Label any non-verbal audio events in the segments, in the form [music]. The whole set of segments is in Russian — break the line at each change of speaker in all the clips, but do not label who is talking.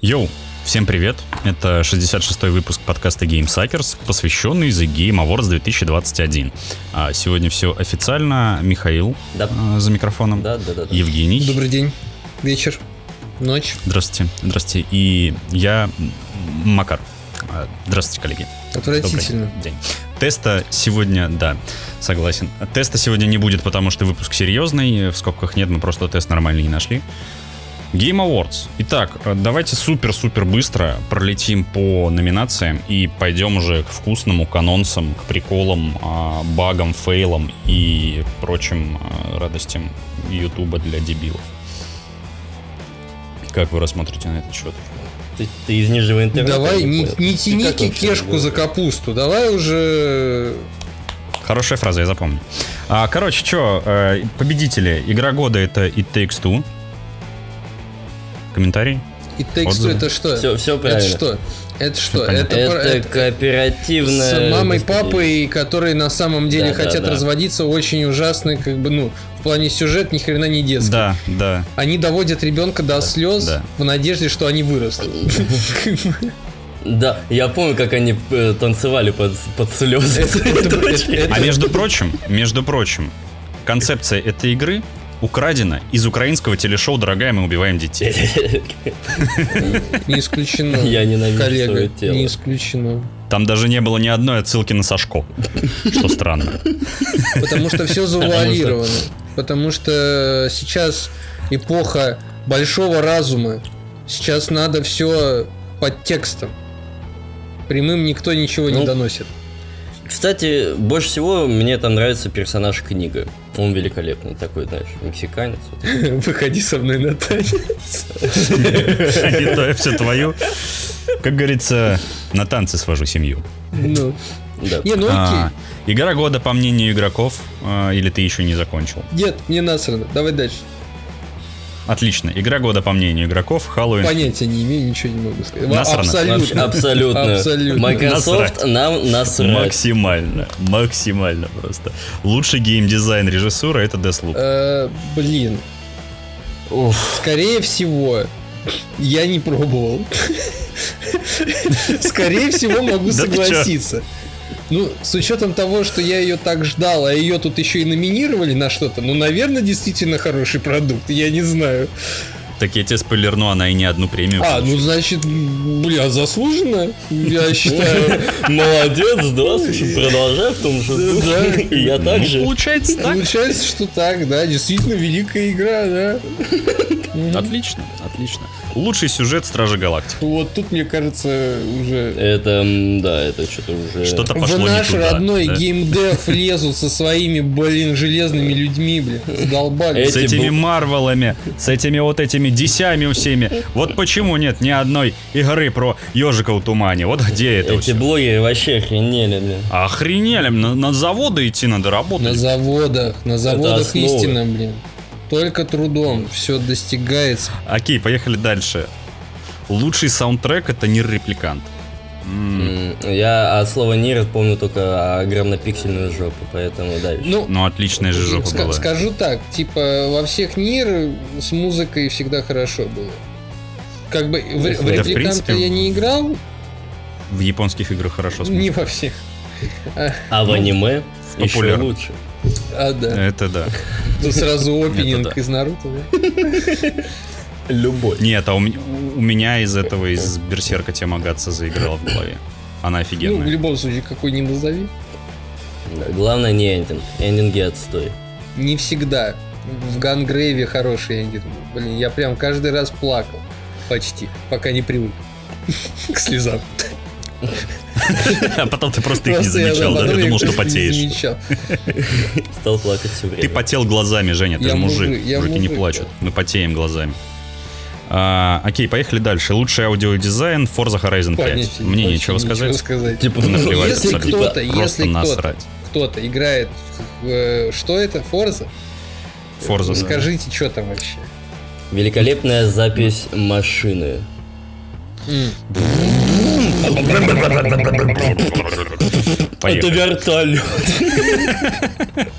Йоу, всем привет! Это 66-й выпуск подкаста Game Suckers, посвященный The Game Awards 2021. А сегодня все официально. Михаил
Да.
э, за микрофоном.
Да, да, да. да.
Евгений.
Добрый день, вечер, ночь.
Здравствуйте. Здравствуйте. И я Макар. А, Здравствуйте, коллеги.
Отвратительно.
Добрый день. Теста сегодня, да, согласен. Теста сегодня не будет, потому что выпуск серьезный. В скобках нет, мы просто тест нормальный не нашли. Game Awards. Итак, э, давайте супер-супер быстро пролетим по номинациям и пойдем уже к вкусному, к анонсам, к приколам, а, багам, фейлам и прочим а, радостям Ютуба для дебилов. Как вы рассмотрите на этот счет?
Ты, ты из нижнего интернета.
Давай, не, не тяни кешку за капусту. Давай уже...
Хорошая фраза, я запомню. А, короче, что, победители. Игра года это It Takes Two. Комментарий?
И тексту это что?
Всё
Это
правильно.
что? Это что? Это,
Это,
это
кооперативная...
с мамой, папой, которые на самом деле
Да, да,
хотят
да.
разводиться, очень ужасный, как бы, ну, в плане сюжет ни хрена не детский.
Да, да.
Они доводят ребенка до слез
да.
в надежде, что они вырастут.
Да, я помню, как они э, танцевали под, под слезы.
Это- это- это- это-
А между прочим, между прочим, концепция этой игры украдена из украинского телешоу «Дорогая, мы убиваем детей».
Не исключено.
Я ненавижу
Коллега,
свое тело.
не исключено.
Там даже не было ни одной отсылки на Сашко, что странно.
Потому что все завуалировано. Потому что сейчас эпоха большого разума. Сейчас надо все под текстом. Прямым никто ничего не
Ну,
доносит.
Кстати, больше всего мне там нравится персонаж книга. Он великолепный, такой, знаешь, мексиканец. вот. [laughs]
Выходи со мной на танец.
Не то все твою. Как говорится, на танцы свожу семью.
Ну.
Да.
Не, ну
А,
окей.
Игра года, по мнению игроков, а, или ты еще не закончил?
Нет, мне насрано. Давай дальше.
Отлично. Игра года, по мнению игроков, Infinite.
Понятия не имею, ничего не могу сказать.
Насрано.
Абсолютно.
абсолютно.
Абсолютно.
Microsoft
Насрать.
нам насрать.
Максимально, максимально просто. Лучший геймдизайн режиссура это Deathloop.
Э, Блин,
Уф.
скорее всего, я не пробовал. [laughs] Скорее всего, могу согласиться. Ну, с учетом того, что я ее так ждал, а ее тут еще и номинировали на что-то, ну, наверное, действительно хороший продукт, я не знаю.
Так я тебе спойлерну, она и не одну премию
А, ну,
получила.
значит, бля, заслуженно, я [laughs] считаю.
Молодец, да, слушай, продолжай в том же духе.
Да.
И [laughs] я также.
Получается так.
Получается, что так, да, действительно великая игра, да. Мгм.
Отлично, отлично. Лучший сюжет Стражи Галактики.
Вот тут, мне кажется, уже
Это, да, это что-то уже...
Что-то
в
пошло не
наш
туда.
родной
да.
геймдев [laughs] лезут со своими, блин, железными людьми, блин. Задолбали.
С
Эти
этими Марвелами, с этими вот этими десями всеми. Вот почему нет ни одной игры про ежика в тумане. Вот где это
Эти блогеры вообще охренели, блин.
Охренели, на, на заводы идти надо
На
работать.
заводах, на заводах истина, блин. Только трудом все достигается.
Окей, поехали дальше. Лучший саундтрек это Нир Репликант. М,
Я от слова Нир помню только огромнопиксельную жопу, поэтому дальше.
Ну,
Ну, отличная же жопа
ска-
была.
скажу так, типа, во всех Нир с музыкой всегда хорошо было. Как бы в, в
Да,
репликанта я не играл,
В японских играх хорошо
не
смотрится.
во всех.
а в аниме еще лучше.
А, да.
Это да.
Тут сразу опенинг из Наруто, да?
Любой.
Нет, а у, меня из этого, из Берсерка тема Гатса заиграла в голове. Она
Ну, в
офигенная.
любом случае, какой не назови.
Главное не эндинг. Эндинги отстой.
Не всегда. В Гангрейве хороший эндинг. Блин, я прям каждый раз плакал. Почти. Пока не привык. [laughs] К слезам.
А потом ты просто их не замечал, да? Ты думал, что потеешь.
Стал плакать все время.
Ты потел глазами, Женя, ты
Я
же мужик. Мужики не плачут. Мы потеем глазами. А, окей, поехали дальше. Лучший аудиодизайн Forza Horizon 5.
Понятия
Мне нечего сказать.
сказать.
Типа,
Наплевать
Если
абсолютно.
кто-то, если кто-то, играет в, э, что это?
Forza, да.
Скажите, что там вообще?
Великолепная запись машины. Это вертолет. [laughs]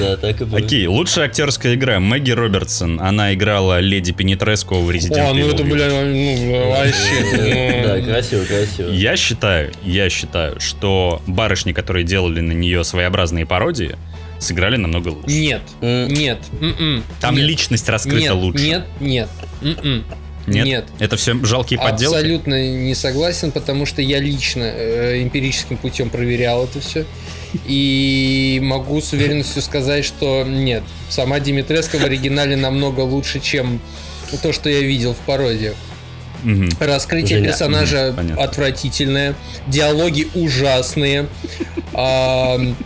Да, так и было.
Окей, лучшая актерская игра. Мэгги Робертсон. Она играла леди Пенетреско в Resident
О, ну
Evil.
это, бля, ну, вообще. [laughs]
Да,
ну,
красиво, красиво.
Я считаю, я считаю, что барышни, которые делали на нее своеобразные пародии, сыграли намного лучше.
Нет, нет, м-м,
Там личность раскрыта лучше.
Нет, нет, м-м.
Нет?
нет.
Это все жалкие подделки?
Абсолютно не согласен, потому что я лично э, эмпирическим путем проверял это все. И могу с уверенностью сказать, что нет. Сама Димитреско в оригинале намного лучше, чем то, что я видел в пародиях.
Мгм.
Раскрытие
Женя.
персонажа
понятно.
отвратительное, диалоги ужасные, ам,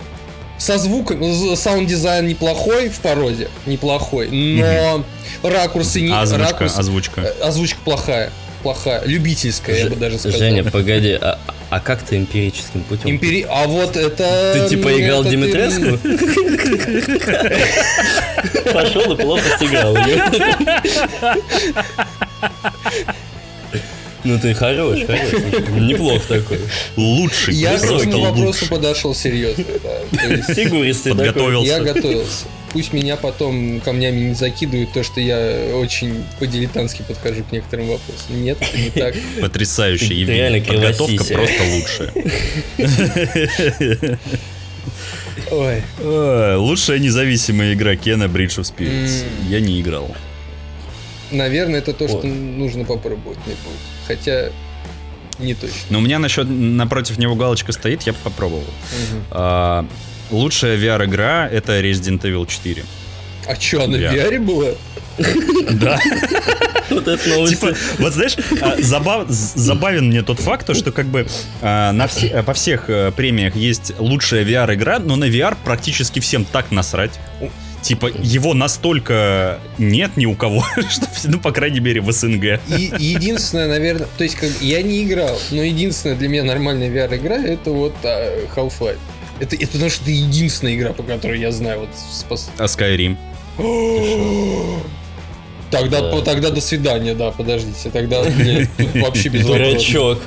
со звуком, саунд-дизайн неплохой в пародиях, неплохой, но ракурсы не...
Озвучка,
ракурсы-
озвучка.
Э, Озвучка плохая. Плохая. Любительская, я бы даже сказал.
Женя, погоди, а, а как ты эмпирическим путем?
Импери... А вот это...
Ты типа играл
это
Димитреску? Пошел и плохо сыграл. Ну ты хорош, хорош. Неплохо такой.
Лучший.
Я к этому вопросу подошел серьезно.
Фигуристый.
Подготовился.
Я готовился. Пусть меня потом камнями не закидывают, то, что я очень по-дилетантски подхожу к некоторым вопросам. Нет, это не так.
Потрясающе, Евгений.
реально
Подготовка просто лучшая.
Ой.
Лучшая независимая игра Кена Bridge of Spirits. Я не играл.
Наверное, это то, что нужно попробовать мне будет. Хотя не точно.
Но у меня насчет напротив него галочка стоит, я бы попробовал.
Мгм.
А, Лучшая VR-игра это Resident Evil 4.
А что, она в. VR была?
Да. [laughs]
Вот это новость.
Типа, вот знаешь, а, забав- забавен мне тот факт, то, что как бы а, на все- по всех э, премиях есть лучшая VR-игра, но на VR практически всем так насрать. Типа, его настолько нет ни у кого, [laughs] что, ну, по крайней мере, в СНГ.
И единственное, наверное, то есть как я не играл, но единственная для меня нормальная VR-игра это вот а, Half-Life. Это, это потому что это единственная игра, по которой я знаю вот спас-
А Skyrim?
Тогда,
Да.
по- тогда до свидания, да, подождите. Тогда, блин, тут вообще без вопросов.
Дурачок.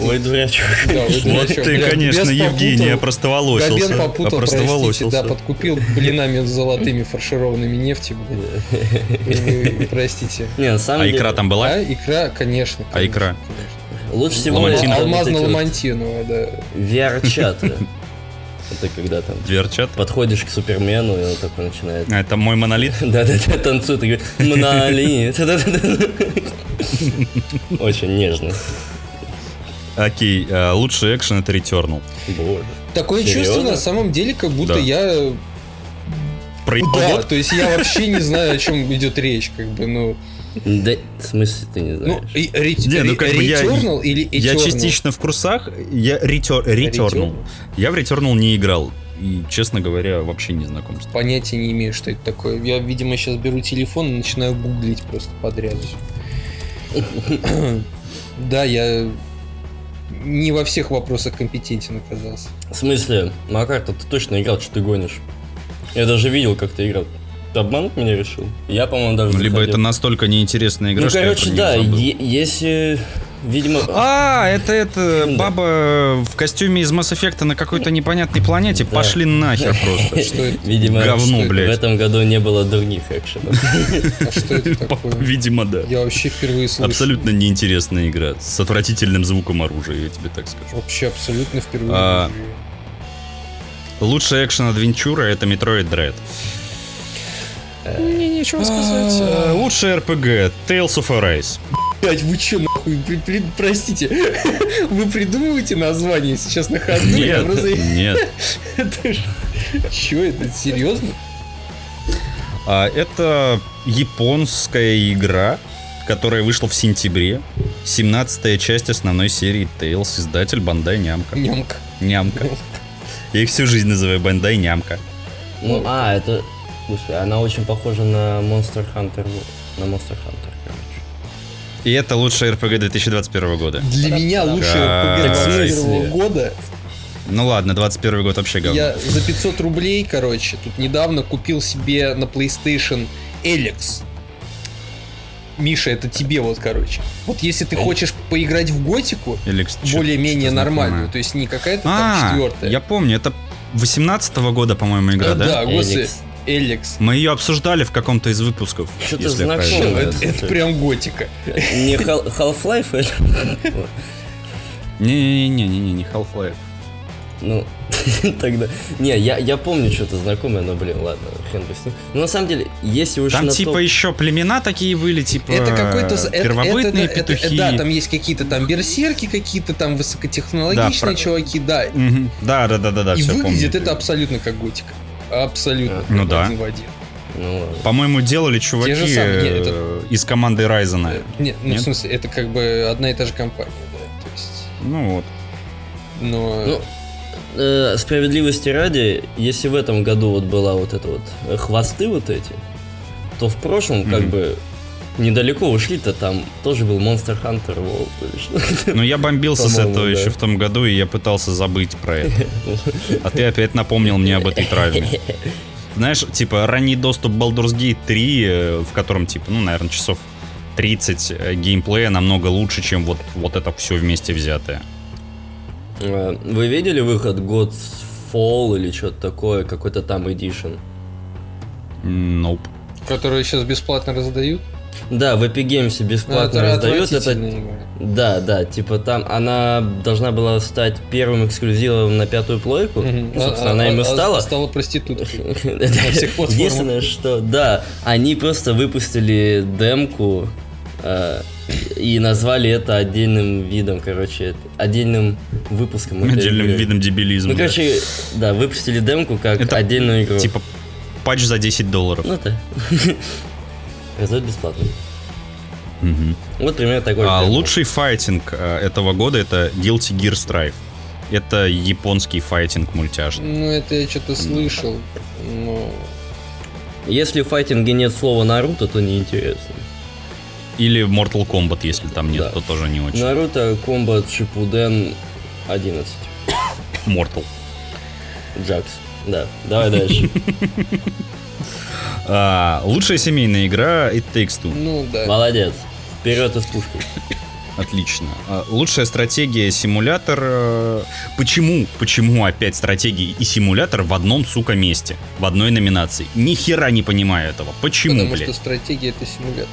Ой, дурачок.
Да,
Вот ты,
Бля,
конечно, Евгений, опростоволосился.
Габен попутал, простите,
Опростоволосился.
да, подкупил блинами блинами фаршированными нефти, блин. Простите.
Не, на самом
А
деле...
икра там была?
А, икра, конечно.
А икра?
конечно.
Лучше всего...
Алмазно-ламантиновая, да.
VR-чаты. [laughs] Это когда там
Дверчат?
подходишь к Супермену, и он такой начинает...
А, Это мой монолит? [laughs]
Да-да-да, танцует и говорит, монолит. [laughs] Очень нежно.
Окей, а, лучший экшен это Returnal.
Боже.
Такое
Серьезно?
чувство, на самом деле, как будто
Да.
я...
Проебал
Да, то есть я вообще не знаю, о чем идет речь, как бы, ну...
Да, в смысле ты не
Ну,
знаешь?
и- ре-
Не, ну, как бы я-
Returnal или
Я
Eternal?
частично в курсах, я Returnal. Returnal. Я в Returnal не играл. И, честно говоря, вообще не знаком с
Понятия не имею, что это такое. Я, видимо, сейчас беру телефон и начинаю гуглить просто подряд. [laughs] Да, я не во всех вопросах компетентен оказался.
В смысле, Макар, ты точно играл, что ты гонишь? Я даже видел, как ты играл. Ты обмануть меня решил? Я, по-моему, даже
Либо
заходил.
это настолько неинтересная игра,
Ну,
что я
короче,
про неё
да, е- если, видимо...
А, это это
Да.
баба в костюме из Mass Effect на какой-то непонятной планете.
Да.
Пошли нахер просто. [laughs]
Что это?
Видимо,
Говно,
что
блядь.
в этом году не было других экшенов. [laughs]
А что это такое?
Видимо, да.
Я вообще впервые слышу.
Абсолютно неинтересная игра с отвратительным звуком оружия, я тебе так скажу.
Вообще абсолютно впервые.
А, Лучшая экшен-адвенчура это Metroid Dread. Не, нечего сказать. Э, Лучшая RPG Tales of Arise.
Блять, вы чё, нахуй, При- при- простите, [laughs] вы придумываете название сейчас на ходу? Я
Нет,
просто-
нет. [laughs]
Это ж- Чё это, серьезно?
А, Это японская игра, которая вышла в сентябре. 17 часть основной серии Tales, издатель Бандай Нямка.
Нямка.
Нямка. Я их всю жизнь называю Бандай Нямка.
Ну, а, это... Господи, она очень похожа на Monster Hunter. На Monster Hunter, короче.
И это лучшая RPG 2021 года.
Для меня лучшее
Так,
RPG
в смысле?
21 года.
Ну ладно, 21 год вообще говно.
Я за 500 рублей, короче, тут недавно купил себе на PlayStation Эликс. Миша, это тебе вот, короче. Вот если ты хочешь поиграть в готику, более-менее нормальную, то есть не какая-то там
А,
четвертая.
я помню, это 18 года, по-моему, игра, да?
Да, господи.
Эликс.
Мы ее обсуждали в каком-то из выпусков.
Что-то знакомое.
Это, это прям готика.
Не Hal- Half-Life? или?
Не-не-не, не Half-Life.
Ну, [laughs] тогда... Не, я, я помню что-то знакомое, но, блин, ладно, хрен бы с ним. Но на самом деле, если уж
Там
на
типа
то-
еще племена такие были, типа
Это какой-то... это-
первобытные
это- это-
петухи.
да, там есть какие-то там берсерки, какие-то там высокотехнологичные
Да, про-
чуваки, да.
Да, да, да, да, да.
И выглядит
помню.
это абсолютно как готика. Абсолютно.
Ну да.
Один в один.
Ну, ладно.
По-моему, делали чуваки
Те же самые, не, это-
э, из команды Райзена.
Э, Нет, ну
Нет?
в смысле, это как бы одна и та же компания, да. То есть,
Ну вот.
но...
Ну, э, справедливости ради, если в этом году вот была вот это вот э, хвосты вот эти, то в прошлом как
Мгм.
бы недалеко ушли-то там тоже был Monster Hunter World что.
Но [laughs] я бомбился с этого
да.
еще в том году, и я пытался забыть про это. А ты опять напомнил мне об этой травме. [laughs] Знаешь, типа, ранний доступ Baldur's Gate 3, э, в котором, типа, ну, наверное, часов 30 э, геймплея намного лучше, чем вот, вот это все вместе взятое.
Э, Вы видели выход God's Fall или что-то такое, какой-то там Edition?
Nope.
Которые сейчас бесплатно раздают.
Да, в Epic Games бесплатно
Ну, это
раздают. Это,
игра.
да, да, типа там она должна была стать первым эксклюзивом на пятую плойку. Ну, собственно,
А-
она
а-
им и
а-
стала.
Стала проституткой. [laughs]
всех
платформах.
Единственное, что да, они просто выпустили демку э, и назвали это отдельным видом, короче, отдельным выпуском.
Отдельным
игры.
видом дебилизма.
Ну,
да.
короче, да, выпустили демку как
Это
отдельную игру.
Типа, патч за 10 долларов.
Ну да. [laughs] Раздают бесплатно.
Мгм.
Вот примерно такой.
А лучший файтинг э, этого года это Guilty Gear Strive. Это японский файтинг мультяшный.
Ну, это я что-то слышал. но-
Если в файтинге нет слова Наруто, то неинтересно.
Или Mortal Kombat, если там нет,
Да.
то тоже не очень.
Наруто Комбат Шипуден 11.
Mortal.
Джакс. Да, давай дальше. [laughs]
А, лучшая семейная игра It Takes Two.
Ну, да.
Молодец. Вперед из пушки.
Отлично. А, лучшая стратегия симулятор. э, Почему? Почему опять стратегии и симулятор в одном, сука, месте? В одной номинации. Ни хера не понимаю этого. Почему,
Потому
блядь?
что стратегия это симулятор.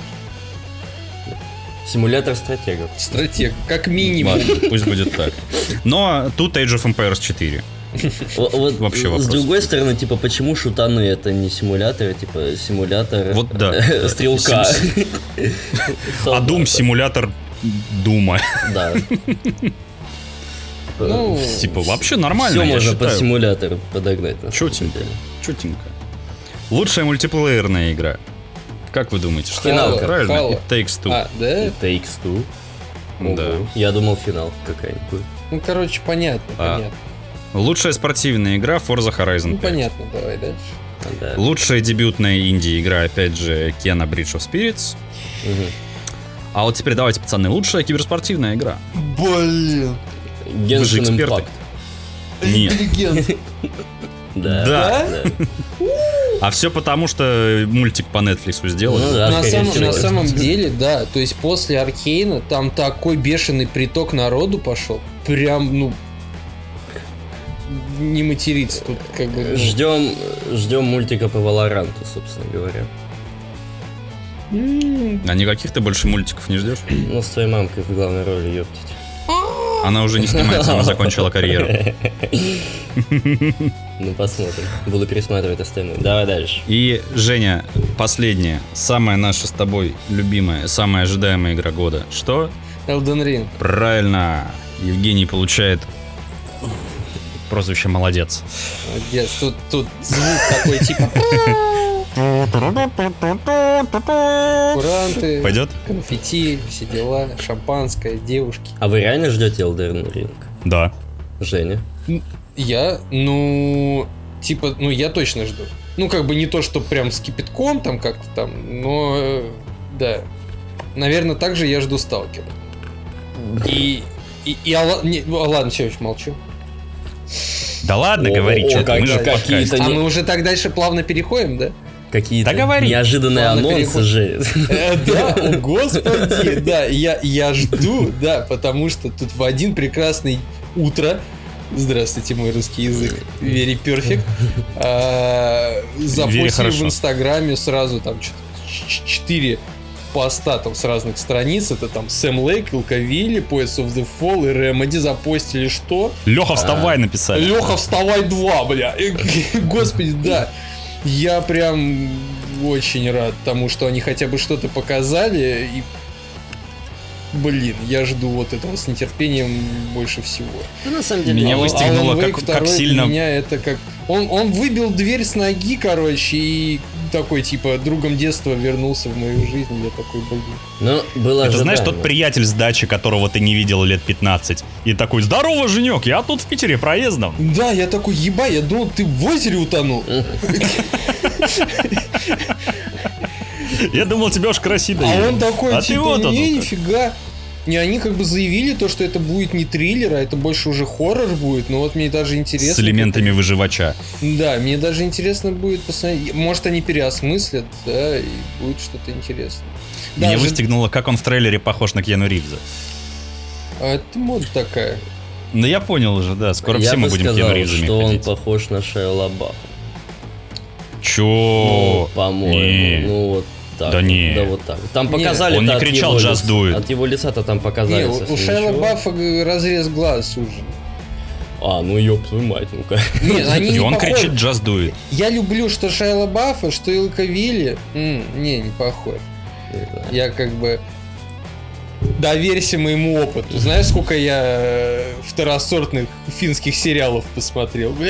Симулятор стратегов.
Стратег, как минимум.
Ладно, пусть будет так. Но тут Age of Empires 4.
Вот, [laughs]
Вообще
с
вопрос.
другой стороны, типа, почему шутаны это не симулятор, а типа симулятор
Вот да. [laughs]
э, стрелка. [laughs]
А Doom симулятор Дума.
Да.
Ну,
Типа, вообще нормально,
Все можно под
считаю.
симулятор подогнать. деле.
Чутенько. Лучшая мультиплеерная игра. Как вы думаете, что
Финал.
это? Правильно? It Takes Two.
А, да?
It Takes Two.
Да.
Я думал финал какая-нибудь.
Ну, короче, понятно,
А,
понятно.
Лучшая спортивная игра Forza Horizon
Ну,
5.
понятно, давай дальше.
Да.
Лучшая дебютная инди-игра, опять же, Kena Bridge of Spirits.
Мгм.
А вот теперь давайте, пацаны, лучшая киберспортивная игра.
Блин.
Вы же эксперты.
Impact.
Нет.
Интеллигент.
Да.
Да. А все потому, что мультик по Netflix сделали.
Ну да,
на,
скорее
самом,
всего.
на самом деле, да. То есть после Аркейна там такой бешеный приток народу пошел. Прям, ну... Не материться тут как бы... ну.
Ждем, ждем мультика по Валоранту, собственно говоря.
А никаких ты больше мультиков не ждешь? [clears throat]
Ну, с твоей мамкой в главной роли, ёптить.
Она уже не снимается, она закончила карьеру. [laughs]
Ну, посмотрим. Буду пересматривать остальное. Давай дальше.
И, Женя, последняя, самая наша с тобой любимая, самая ожидаемая игра года. Что?
Elden Ring.
Правильно. Евгений получает прозвище «Молодец».
Молодец. Тут, тут звук такой типа... Куранты,
Пойдет?
конфетти, все дела, шампанское, девушки.
А вы реально ждете Elden Ring?
Да.
Женя?
Я, ну, типа, ну, я точно жду. Ну, как бы не то, что прям с кипятком там как-то там, но, э, да. Наверное, также я жду Сталкера. И, и, и Алла- не, ну, ладно, все, еще молчу.
Да ладно,
О,
говори,
о,
что
как-
мы же
какие-то.
А
не-
мы уже так дальше плавно переходим, да?
Какие-то
Да
неожиданные
Ладно,
анонсы
переход.
же.
Э, Да, [laughs] о господи, да, я, я жду, да, потому что тут в один прекрасный утро Здравствуйте, мой русский язык. Very perfect. А, Запостили в. Инстаграме сразу там чё-то ч- четыре поста там с разных страниц. Это там Сэм Лейк, Илковили, Poets of the Fall и Remedy запостили что?
Леха, вставай, написали.
Леха, вставай два, бля. [laughs] Господи, да. Я прям очень рад тому, что они хотя бы что-то показали. И, блин, я жду вот этого с нетерпением больше всего.
Да, на самом деле,
Меня
ну,
выстегнуло, как- как
второй
сильно-
меня это как... Он, он выбил дверь с ноги, короче, и такой, типа, другом детства вернулся в мою жизнь. Я такой, блин.
Ну, было
Это знаешь, тот приятель с дачи, которого ты не видел лет 15. И такой, здорово, Женек, я тут в Питере проездом.
Да, я такой, еба, я думал, ты в озере утонул. [laughs]
Я думал, тебя уж красиво.
А он такой,
А ты
типа,
вот он,
не,
ну-ка».
нифига. И они как бы заявили то, что это будет не триллер, а это больше уже хоррор будет. Но вот мне даже интересно.
С элементами выживача.
Да, мне даже интересно будет посмотреть. Может, они переосмыслят, да, и будет что-то интересное.
Меня
Даже-
выстегнуло, как он в трейлере похож на Киану Ривза.
А это мода такая.
Ну я понял уже, да, скоро
Я
все мы будем
сказал,
Киану Ривзами
что он
ходить.
похож на Шайла Баффа.
Чё?
Ну, по-моему.
Не.
Ну, вот так.
Да
вот,
не.
Да вот так. Там
Не,
показали
он не
от
кричал,
его
«Just
лица-
do it».
От его лица-то там показали.
Не, у, Шайла. Баффа разрез глаз сужен.
А, ну ёб твою мать, ну-ка.
Нет, они [laughs]
И
не
он
похожи.
кричит «Just do it».
Я люблю, что Шайла Баффа, что Илка Вилли. М, не, не похож. Я как бы... Доверься моему опыту. Знаешь, сколько я э, второсортных финских сериалов посмотрел? [laughs]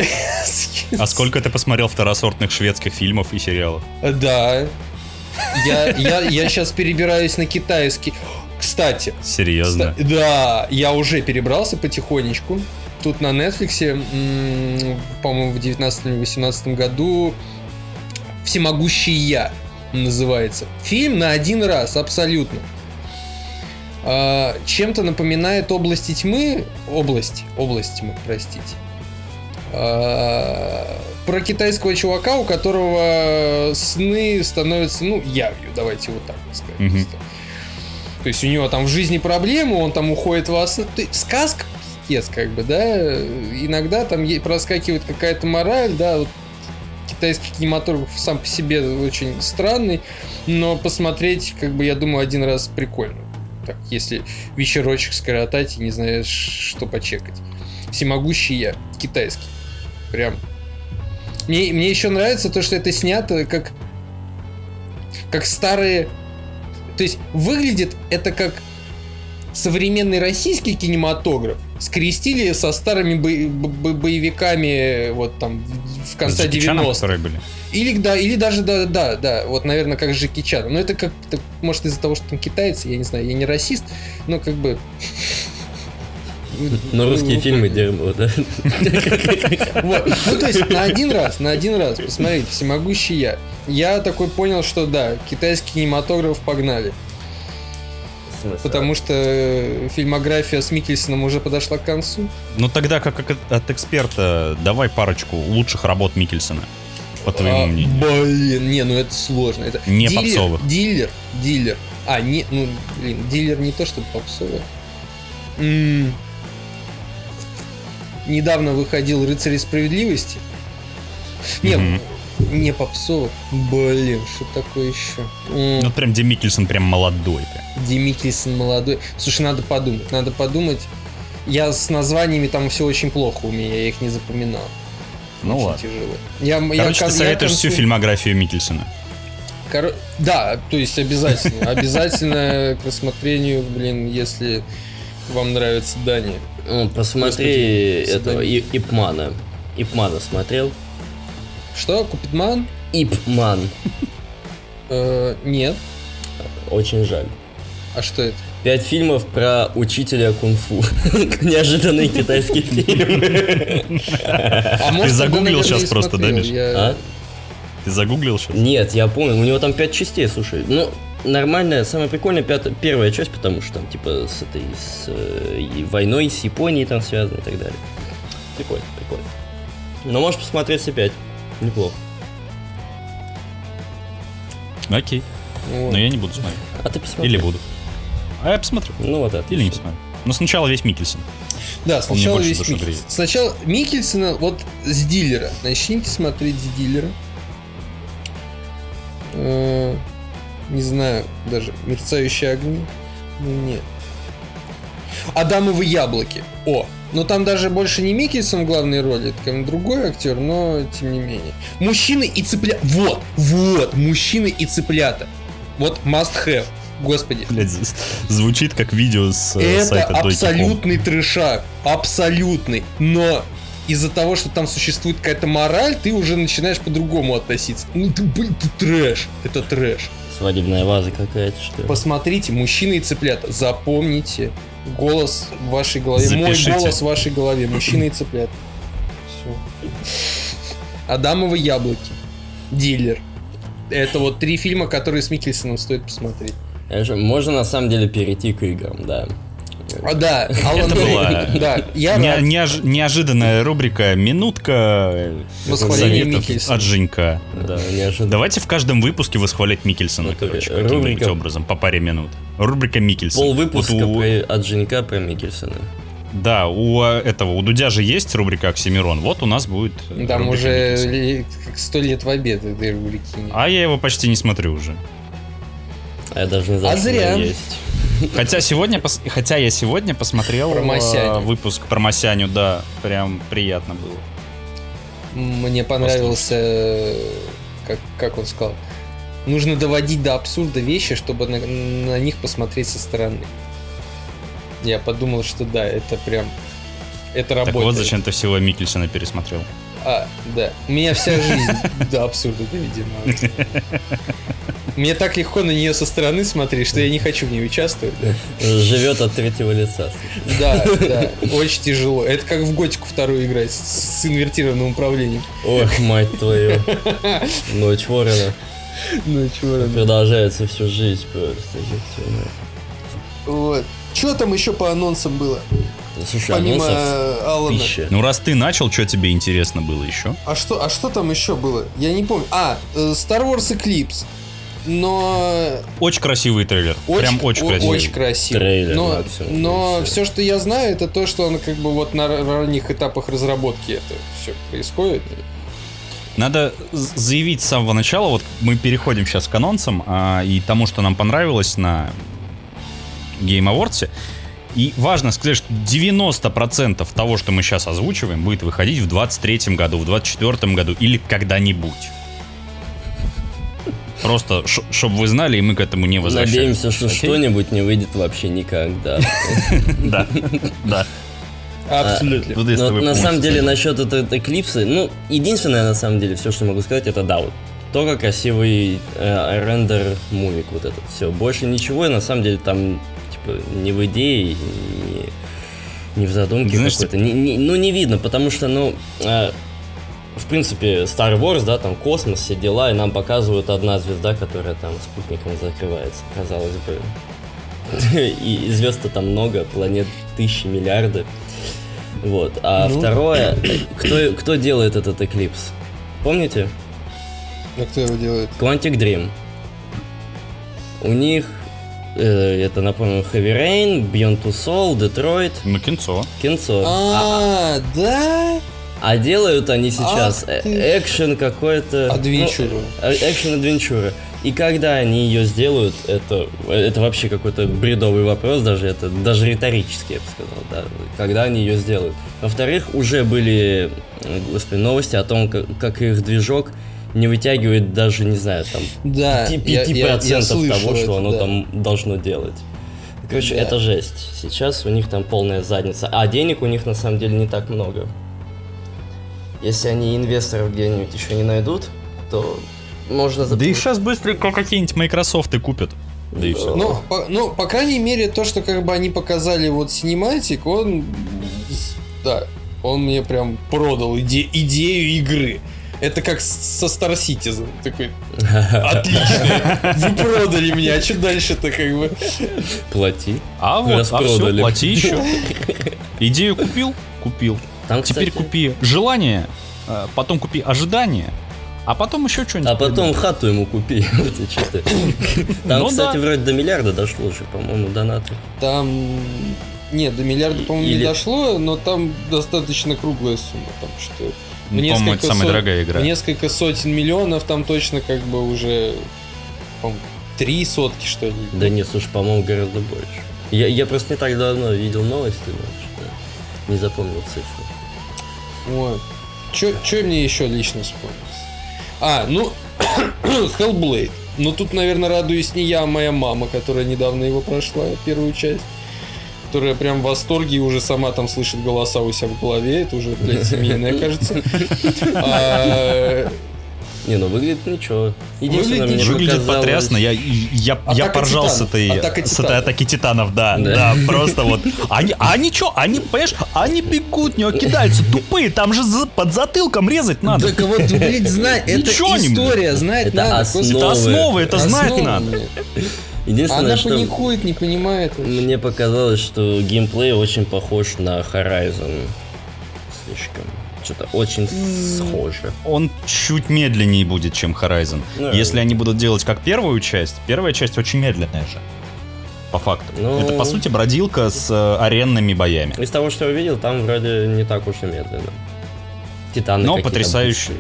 А сколько ты посмотрел второсортных шведских фильмов и сериалов?
Да. Я, я, я сейчас перебираюсь на китайский. Кстати,
Серьезно?
Ста- Да, я уже перебрался потихонечку. Тут на Netflix, по-моему, в 19 или 18 году «Всемогущий я» называется. Фильм на один раз, абсолютно. А, чем-то напоминает «Области тьмы». Область. Область тьмы, простите. А, про китайского чувака, у которого сны становятся, ну, явью, давайте вот так сказать.
Мгм.
То есть у него там в жизни проблемы, он там уходит во сны. Сказка пиздец, как бы, да. Иногда там проскакивает какая-то мораль, да, вот китайский кинематограф сам по себе очень странный, но посмотреть, как бы, я думаю, один раз прикольно. Так, если вечерочек скоротать и не знаешь, что почекать. Всемогущий я, китайский. Прям. Мне, мне еще нравится то, что это снято как как старые то есть выглядит это как современный российский кинематограф скрестили со старыми бо- бо- боевиками вот там в- конце
С Джеки Чаном,
90-х.
которые были.
Или да, или даже да, да, да, вот, наверное, как Жеки Чан. Но это как, может, из-за того, что там китайцы, я не знаю, я не расист, но как бы.
Но русские
Ну,
фильмы дерьмо, да?
Ну, то есть, на один раз, на один раз, посмотрите, всемогущий я. Я такой понял, что да, китайский кинематограф погнали. Потому что фильмография с Микельсоном уже подошла к концу.
Ну тогда, как от- от эксперта, давай парочку лучших работ Микельсона, по твоему
А,
мнению.
Блин, не, ну это сложно. Это
Не
дилер,
попсовых.
Дилер, дилер. А, не, ну, блин, дилер не то, чтобы попсовый. М. Недавно выходил «Рыцари справедливости». Не,
Мгм.
не попсовых. Блин, что такое еще? М.
Ну прям Ди Микельсон прям молодой. прям.
Ди Микельсон молодой. Слушай, надо подумать, надо подумать. Я с названиями там все очень плохо у меня, я их не запоминал.
Ну
Очень
ладно.
тяжело. Я, я
Короче,
кон-
ты
я
советуешь всю
консуль-
фильмографию Микельсона.
Коро- Да, то есть обязательно. Обязательно к рассмотрению, блин, если вам нравится Дания.
Ну, Посмотри
Господи,
этого И- Ипмана. Ипмана смотрел?
Что, Купидман?
Ипман.
Э, нет.
Очень жаль.
А что это?
Пять фильмов про учителя кунг-фу. [laughs] Неожиданный китайский фильм.
А может,
загуглил
наверное,
щас
и
просто, да. Миш?
А?
Ты загуглил сейчас?
Нет, я помню, у него там пять частей, слушай. Ну, нормальная, самая прикольная пятая, первая часть, потому что там типа с этой с э, войной с Японией там связано и так далее. Прикольно, прикольно. Но можешь посмотреть все пять. Неплохо.
Окей.
Вот.
Но я не буду смотреть.
А ты посмотри.
Или буду. А я посмотрю.
Ну вот это.
Или не посмотрю. Но сначала весь Микельсон.
Да,
Он мне
сначала весь Микельсон.
греет.
Сначала Микельсона вот с дилера. Начните смотреть с дилера. Не знаю, даже мерцающие огни. Ну нет. Адамовы яблоки. О, но там даже больше не Микельсон в главной роли, бы другой актер, но тем не менее. Мужчины и цыплята. Вот, вот, мужчины и цыплята. Вот must have. Господи.
Блядь, звучит как видео с э,
Это
сайта
абсолютный трешак. Абсолютный. Но из-за того, что там существует какая-то мораль, ты уже начинаешь по-другому относиться. Ну ты, блин, ты трэш. Это трэш.
Свадебная ваза какая-то, что ли?
Посмотрите, мужчины и цыплята. Запомните голос в вашей голове.
Запишите.
Мой голос в вашей голове. Мужчины и цыплята. Все. Адамовы яблоки. Дилер. Это вот три фильма, которые с Микельсоном стоит посмотреть.
Можно на самом деле перейти к играм, да.
А, да, Алан Вейк.
была
Да, я
Не-
рад.
неож- неожиданная рубрика «Минутка
Микельсона.
от Женька». Давайте в каждом выпуске восхвалять Микельсона,
Это
короче,
рубрика-
каким-нибудь образом, по паре минут. Рубрика Микельсон.
Пол выпуска
Вот у-
про- от Женька про Микельсона.
Да, у э, этого, у Дудя же есть рубрика Оксимирон. Вот у нас будет э,
Там уже как сто лет в обед этой рубрики нет.
А я его почти не смотрю уже.
А я даже не знал,
А зря.
есть.
Хотя сегодня, хотя я сегодня посмотрел
Про
э,
Масяню.
выпуск про Масяню, да, прям приятно было.
Мне понравился, э, как, как он сказал, нужно доводить до абсурда вещи, чтобы на, на них посмотреть со стороны. Я подумал, что да, это прям, это
Так
работает.
вот, зачем ты всего Микельсона пересмотрел.
А, да. У меня вся жизнь [laughs] до абсурда доведена. Мне так легко на нее со стороны смотреть, что я не хочу в ней участвовать.
Живет от третьего лица.
Да, да, очень тяжело. Это как в Готику вторую играть с, инвертированным управлением.
Ох, мать твою. [laughs] Ночь ворона.
Ну, чего
Продолжается всю жизнь просто.
Вот. Что там еще по анонсам было?
Слушай,
Помимо Алана.
тысяча.
Ну, раз ты начал, что тебе интересно было еще?
А что, а что там еще было? Я не помню. А, э, Star Wars Eclipse. Но
Очень красивый трейлер. Прям очень
о-
красивый.
Очень красивый.
Трейлер
но
максимум,
но
и всё.
все, что я знаю, это то, что он как бы вот на ранних этапах разработки это все происходит.
Надо заявить с самого начала, вот мы переходим сейчас к анонсам а, и тому, что нам понравилось на Game Awards. И важно сказать, что 90% того, что мы сейчас озвучиваем, будет выходить в 23 году, в 24 году или когда-нибудь. Просто, чтобы вы знали, и мы к этому не возвращались.
Надеемся, что
Окей?
что-нибудь не выйдет вообще никогда. [laughs]
Да, да.
Абсолютно.
Но на самом деле насчет этой эклипсы, ну, единственное на самом деле, все, что могу сказать, это да, вот только красивый э, рендер мувик вот этот. Все, больше ничего, и на самом деле там не в идее, не, не в задумке
Знаешь,
какой-то. Не- не- ну, не видно, потому что, ну, э, в принципе, Star Wars, да, там космос, все дела, и нам показывают одна звезда, которая там спутником закрывается, казалось бы. [laughs] И звезд там много, планет тысячи, миллиарды. Вот. А
Ну.
второе, кто, кто делает этот эклипс? Помните?
А кто его делает?
Quantic Dream. У них, это, напомню, Heavy Rain, Beyond Two Soul, Detroit,
Ну, кинцо.
Кинцо. А,
да?
а делают они сейчас
Ах
э- экшен какой-то...
Адвенчуру.
ну, э, экшен адвенчура. И когда они ее сделают, это, это вообще какой-то бредовый вопрос, даже это даже риторический, я бы сказал, да. Когда они ее сделают. Во-вторых, уже были, э, господи, новости о том, как, как их движок не вытягивает даже, не знаю, там,
Да.
5%
я- я- я слышал
того, что
это,
оно
да.
там должно делать. Короче,
Да.
это жесть. Сейчас у них там полная задница. А денег у них на самом деле не так много. Если они инвесторов где-нибудь еще не найдут, то можно
Да их сейчас быстренько какие-нибудь Microsoft и купят. Да и все.
Ну, по, ну, по крайней мере, то, что как бы они показали вот синематик, он, да, он мне прям продал иде- идею игры. Это как со Star Citizen. Такой, отлично, вы продали меня, а что дальше-то как бы?
Плати.
А вот, а все, плати еще. Идею купил? Купил.
Там,
Теперь
кстати,
купи желание, э, потом купи ожидание, а потом еще что-нибудь.
А потом хату ему купи. [laughs] Там,
Ну
кстати, вроде до миллиарда дошло уже, по-моему, донаты.
Там Нет, до миллиарда, по-моему, не дошло, но там достаточно круглая сумма. Там что в
По-моему, это
несколько
самая
сот-
дорогая игра.
в несколько сотен миллионов там точно как бы уже, три сотки, что ли.
Да нет, слушай, по-моему, гораздо больше. Я, я просто не так давно видел новости, но что-то не запомнил цифру.
Вот. Че, мне еще лично вспомнилось? А, ну, [coughs] Hellblade. Ну, тут, наверное, радуюсь не я, а моя мама, которая недавно его прошла, первую часть. Которая прям в восторге и уже сама там слышит голоса у себя в голове. Это уже, блядь, семейное, кажется. [laughs] А,
Не, ну выглядит ничего. Единственное,
Выглядит
мне
ничего.
Выглядит
показалось-
потрясно. Я, я, я поржал с
титанов.
этой,
Атака
с этой атаки титанов, да.
Да.
Да, просто вот. Они, они чё, они, понимаешь, они бегут, не кидаются тупые, там же за- под затылком резать надо.
Так вот, блядь, знать, это история, знать
Это
надо.
Это основа, это знать надо.
Единственное,
Она
что
паникует, не понимает. вообще.
мне показалось, что геймплей очень похож на Horizon. Слишком. Что-то очень схоже.
Он чуть медленнее будет, чем Horizon.
Да.
Если они будут делать как первую часть, первая часть очень медленная же. По факту.
Ну-
Это, по сути, бродилка с э, аренными боями.
Из того, что я увидел, там вроде не так уж и медленно. Титаны
Но
какие-то
потрясающе.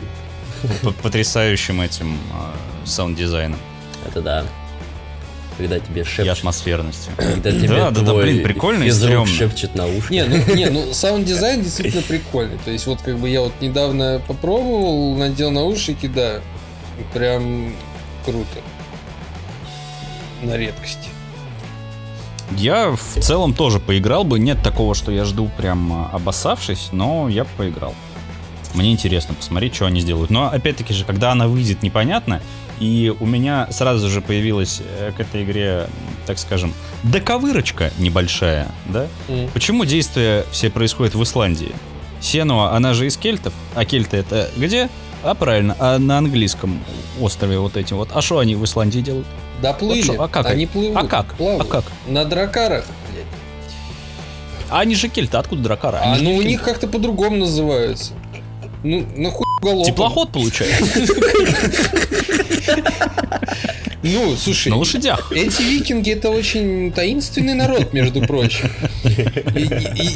быстрые.
П- Потрясающим этим э, саунд-дизайном
Это да. Когда тебе
и
шепчет.
атмосферностью. [clears throat]
Когда тебе
Да, да, да, блин, прикольно и стрёмно.
шепчет на ушко.
Не, ну, [laughs] не, ну саунд-дизайн действительно прикольный. То есть вот как бы я вот недавно попробовал, надел наушники, да, прям круто. На редкость.
Я в целом тоже поиграл бы. Нет такого, что я жду прям а, обоссавшись, но я бы поиграл. Мне интересно посмотреть, что они сделают. Но опять-таки же, когда она выйдет, непонятно. И у меня сразу же появилась э, к этой игре, так скажем, доковырочка небольшая, да?
М.
Почему действия все происходят в Исландии? Сенуа, она же из кельтов, а кельты это где? А правильно, а на английском острове вот эти вот. А что они в Исландии делают?
Доплыли.
Вот шо, а как
Они плывут.
А как?
плавают.
А как?
На дракарах, блядь.
А они же кельты, откуда дракара?
А
Они же
ну у них как-то по-другому называются. Ну, нахуй голову.
Теплоход получается. [laughs]
Ну, слушай,
На лошадях.
Эти викинги это очень таинственный народ, между прочим. И,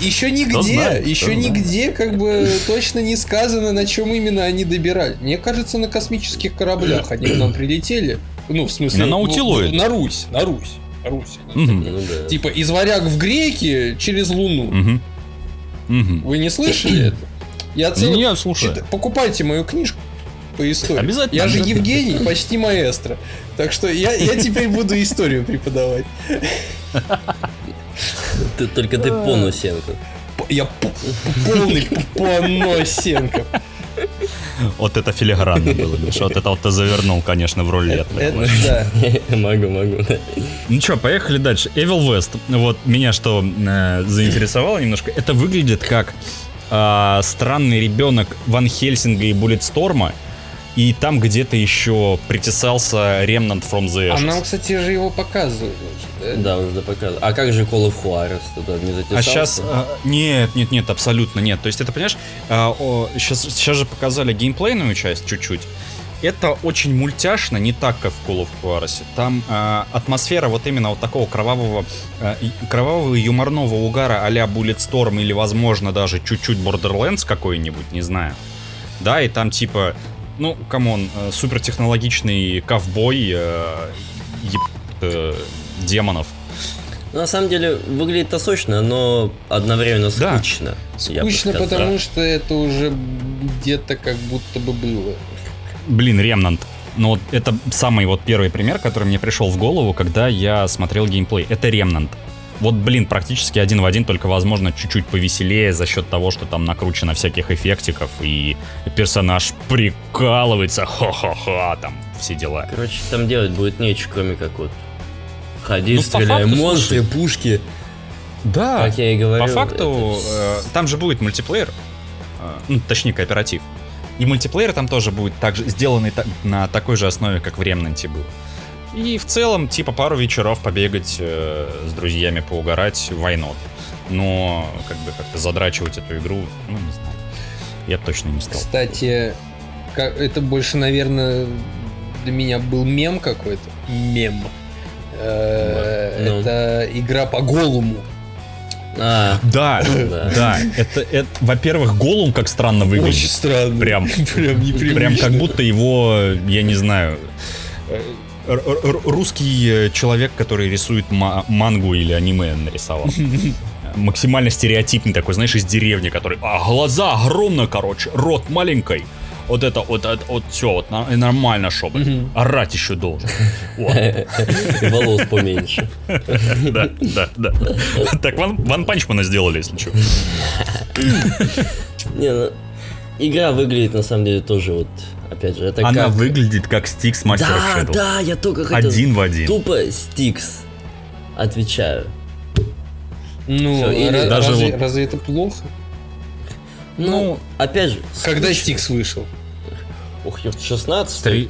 еще нигде,
знает,
еще
знает.
нигде как бы точно не сказано, на чем именно они добирали. Мне кажется, на космических кораблях они к нам прилетели. Ну, в смысле...
На
в- в- На Русь, на Русь. на Русь.
Мгм.
Ну да.
Типа из варяг в греки через Луну.
Мгм. Мгм.
Вы не слышали это? Я целый...
Не, слушай.
Покупайте мою книжку по истории.
Обязательно,
Я же. Евгений, почти маэстро. Так что я, я теперь буду историю преподавать.
Ты- только ты понусенко.
Я полный поносенко.
Вот это филигранно было, Миша. Вот это вот ты завернул, конечно, в рулет.
Это да. [laughs]
Могу, могу. да.
Ну что, поехали дальше. Evil West. Вот меня что э, заинтересовало немножко. Это выглядит как а, странный ребенок Ван Хельсинга и Буллетсторма. И там где-то еще притесался Remnant from the
А
Ashes.
нам, кстати, же его показывают да?
Да, уже показывал. А как же Call of Juarez туда не
А
затесался?
сейчас... нет, нет, нет, абсолютно нет. То есть это, понимаешь, сейчас, сейчас же показали геймплейную часть чуть-чуть. Это очень мультяшно, не так, как в Call of Juarez. Там а, атмосфера вот именно вот такого кровавого, а, кровавого юморного угара а-ля Bulletstorm или, возможно, даже чуть-чуть Borderlands какой-нибудь, не знаю. Да, и там типа, ну, come on, э, супертехнологичный ковбой, э, еб- э, демонов.
Ну, На самом деле, выглядит-то сочно, но одновременно
Да.
скучно. бы
Скучно,
сказал.
потому что это уже где-то как будто бы было.
Блин, Remnant. Но вот это самый вот первый пример, который мне пришел в голову, когда я смотрел геймплей. Это Remnant. Вот, блин, практически один в один, только, возможно, чуть-чуть повеселее за счет того, что там накручено всяких эффектиков, и персонаж прикалывается, ха-ха-ха, там, все дела.
Короче, там делать будет нечего, кроме как вот ходить,
Ну,
стреляй,
факту,
монстры, пушки.
Да,
Как я и говорил.
по факту,
это-
э, там же будет мультиплеер, э, ну, точнее, кооператив. И мультиплеер там тоже будет также сделанный та- на такой же основе, как в Ремнанте был. И в целом, типа, пару вечеров побегать э, с друзьями, поугарать, войнот. Но, как бы, как-то задрачивать эту игру, ну, не знаю. Я точно не стал.
Кстати, как- это больше, наверное, для меня был мем какой-то. Мем. Э,
Ну.
Это игра по голому.
А,
Да,
Да.
да. Это, это, во-первых, Голум как странно выглядит.
Очень странно.
Прям, [laughs]
Прям
прям как будто его, я не знаю, э, русский э, человек, который рисует ма- мангу или аниме нарисовал. Максимально стереотипный такой, знаешь, из деревни, который... А, глаза огромные, короче, рот маленький. Вот это вот, это, вот все, вот нормально, чтобы.
Мгм.
Орать еще должен.
Волос поменьше.
Да, да, да. Так Ван, Ван Панчмана сделали, если что.
Не, ну, игра выглядит на самом деле тоже вот, опять же, это
Она
как...
выглядит как Стикс Мастер
Да,
Shadow.
да, я только хотел...
Один в один.
Тупо Стикс. Отвечаю.
Ну,
Всё, или
ра-
даже
разве,
вот-
разве это плохо?
Ну, опять же...
Когда. Стикс вышел?
Ух, ёпт, 16
Три-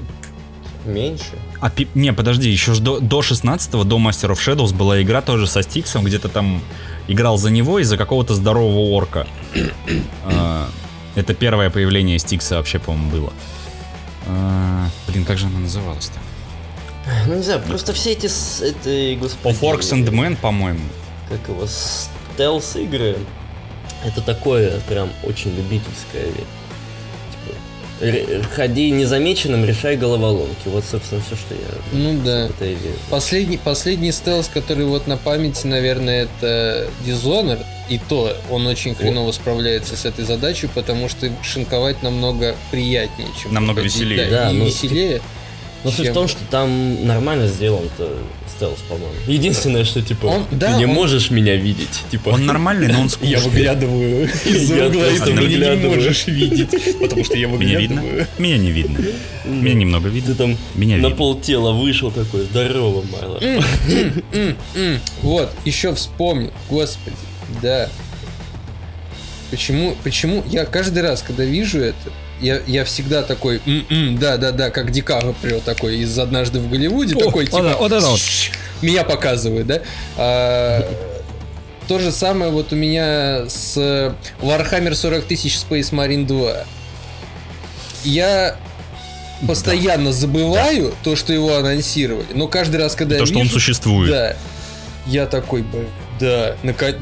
Меньше.
А, пи- не, подожди, еще ж до, до 16-го, до Master of Shadows была игра тоже со Стиксом, где то там играл за него и за какого-то здорового орка. [clears throat] А, Это первое появление Стикса вообще, по-моему, было. А, Блин, как же она называлась-то?
Ну, не знаю, просто все эти... Это, господи...
Of Orcs and Men, по-моему.
Как его... Стелс игры. Это такое прям очень любительское. Ходи незамеченным, решай головоломки. Вот, собственно, все, что я...
Ну да. Последний, последний стелс, который вот на памяти, наверное, это Dishonored. И то он очень хреново справляется с этой задачей, потому что шинковать намного приятнее, чем
Намного
проходить.
веселее.
Да,
Да,
и
ну,
веселее.
Но суть
чем-
в том, что там нормально сделан-то стелс, по-моему. Единственное, что, типа,
Он-
ты
да,
не
он-
можешь меня видеть. Типа,
Он нормальный, но он [laughs]
Я
скучный.
выглядываю [laughs] из
Я
угла, и ты меня не
выглядываю.
можешь видеть, потому что я
Меня видно?
выглядываю.
Меня не видно. Меня немного
ты
видно.
там
Меня
на пол тела вышел такой, здорово, Майло.
Вот, еще вспомнил, господи, да. Почему, почему я каждый раз, когда вижу это, я, я всегда такой, «М-м, да-да-да, как Ди Каприо такой из «Однажды в Голливуде», такой,
вот
типа,
вот это вот.
меня показывают, да? А, то же самое вот у меня с Warhammer 40 тысяч Space Marine 2. Я постоянно забываю то, что его анонсировали, но каждый раз, когда
То,
я
что он
вижу,
существует.
да, я такой, «Блин, да, нака-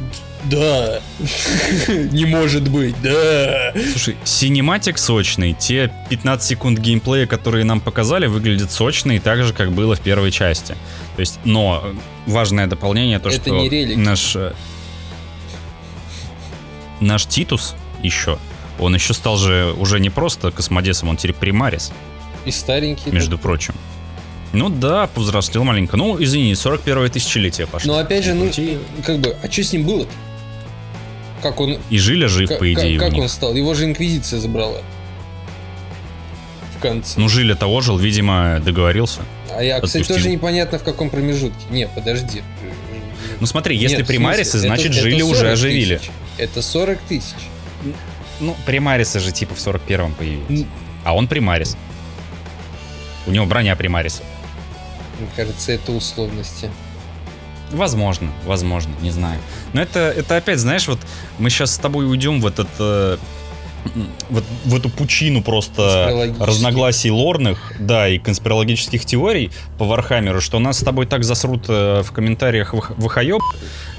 да, [laughs] не может быть, да.
Слушай, синематик сочный, те 15 секунд геймплея, которые нам показали, выглядят сочно и так же, как было в первой части. То есть, но важное дополнение то,
Это
что
не релики.
наш э, наш Титус еще, он еще стал же уже не просто космодесом, он теперь примарис,
И старенький.
между прочим. Ну да, повзрослел маленько. Ну, извини, 41 тысячелетие пошло.
Но опять же, ну, как бы, а что с ним было-то? Как он,
И Жиля жив,
как,
по идее,
как
них.
он стал? Его же Инквизиция забрала. В конце.
Ну, Жиля того жил, видимо, договорился.
а я, кстати,
отпустил.
тоже непонятно в каком промежутке. Не, подожди.
Ну смотри, если
Нет,
примарисы, значит
это-
Жили
это
уже
40
оживили.
тысяч. Это 40 тысяч.
Ну, примарисы же типа в 41-м появились. А он примарис. У него броня примариса.
Мне кажется, это условности.
Возможно, возможно, не знаю. Но это, это опять, знаешь, вот мы сейчас с тобой уйдем в этот... э, вот в эту пучину просто разногласий лорных, да, и конспирологических теорий по Warhammer у, что нас с тобой так засрут э, в комментариях вахоеб,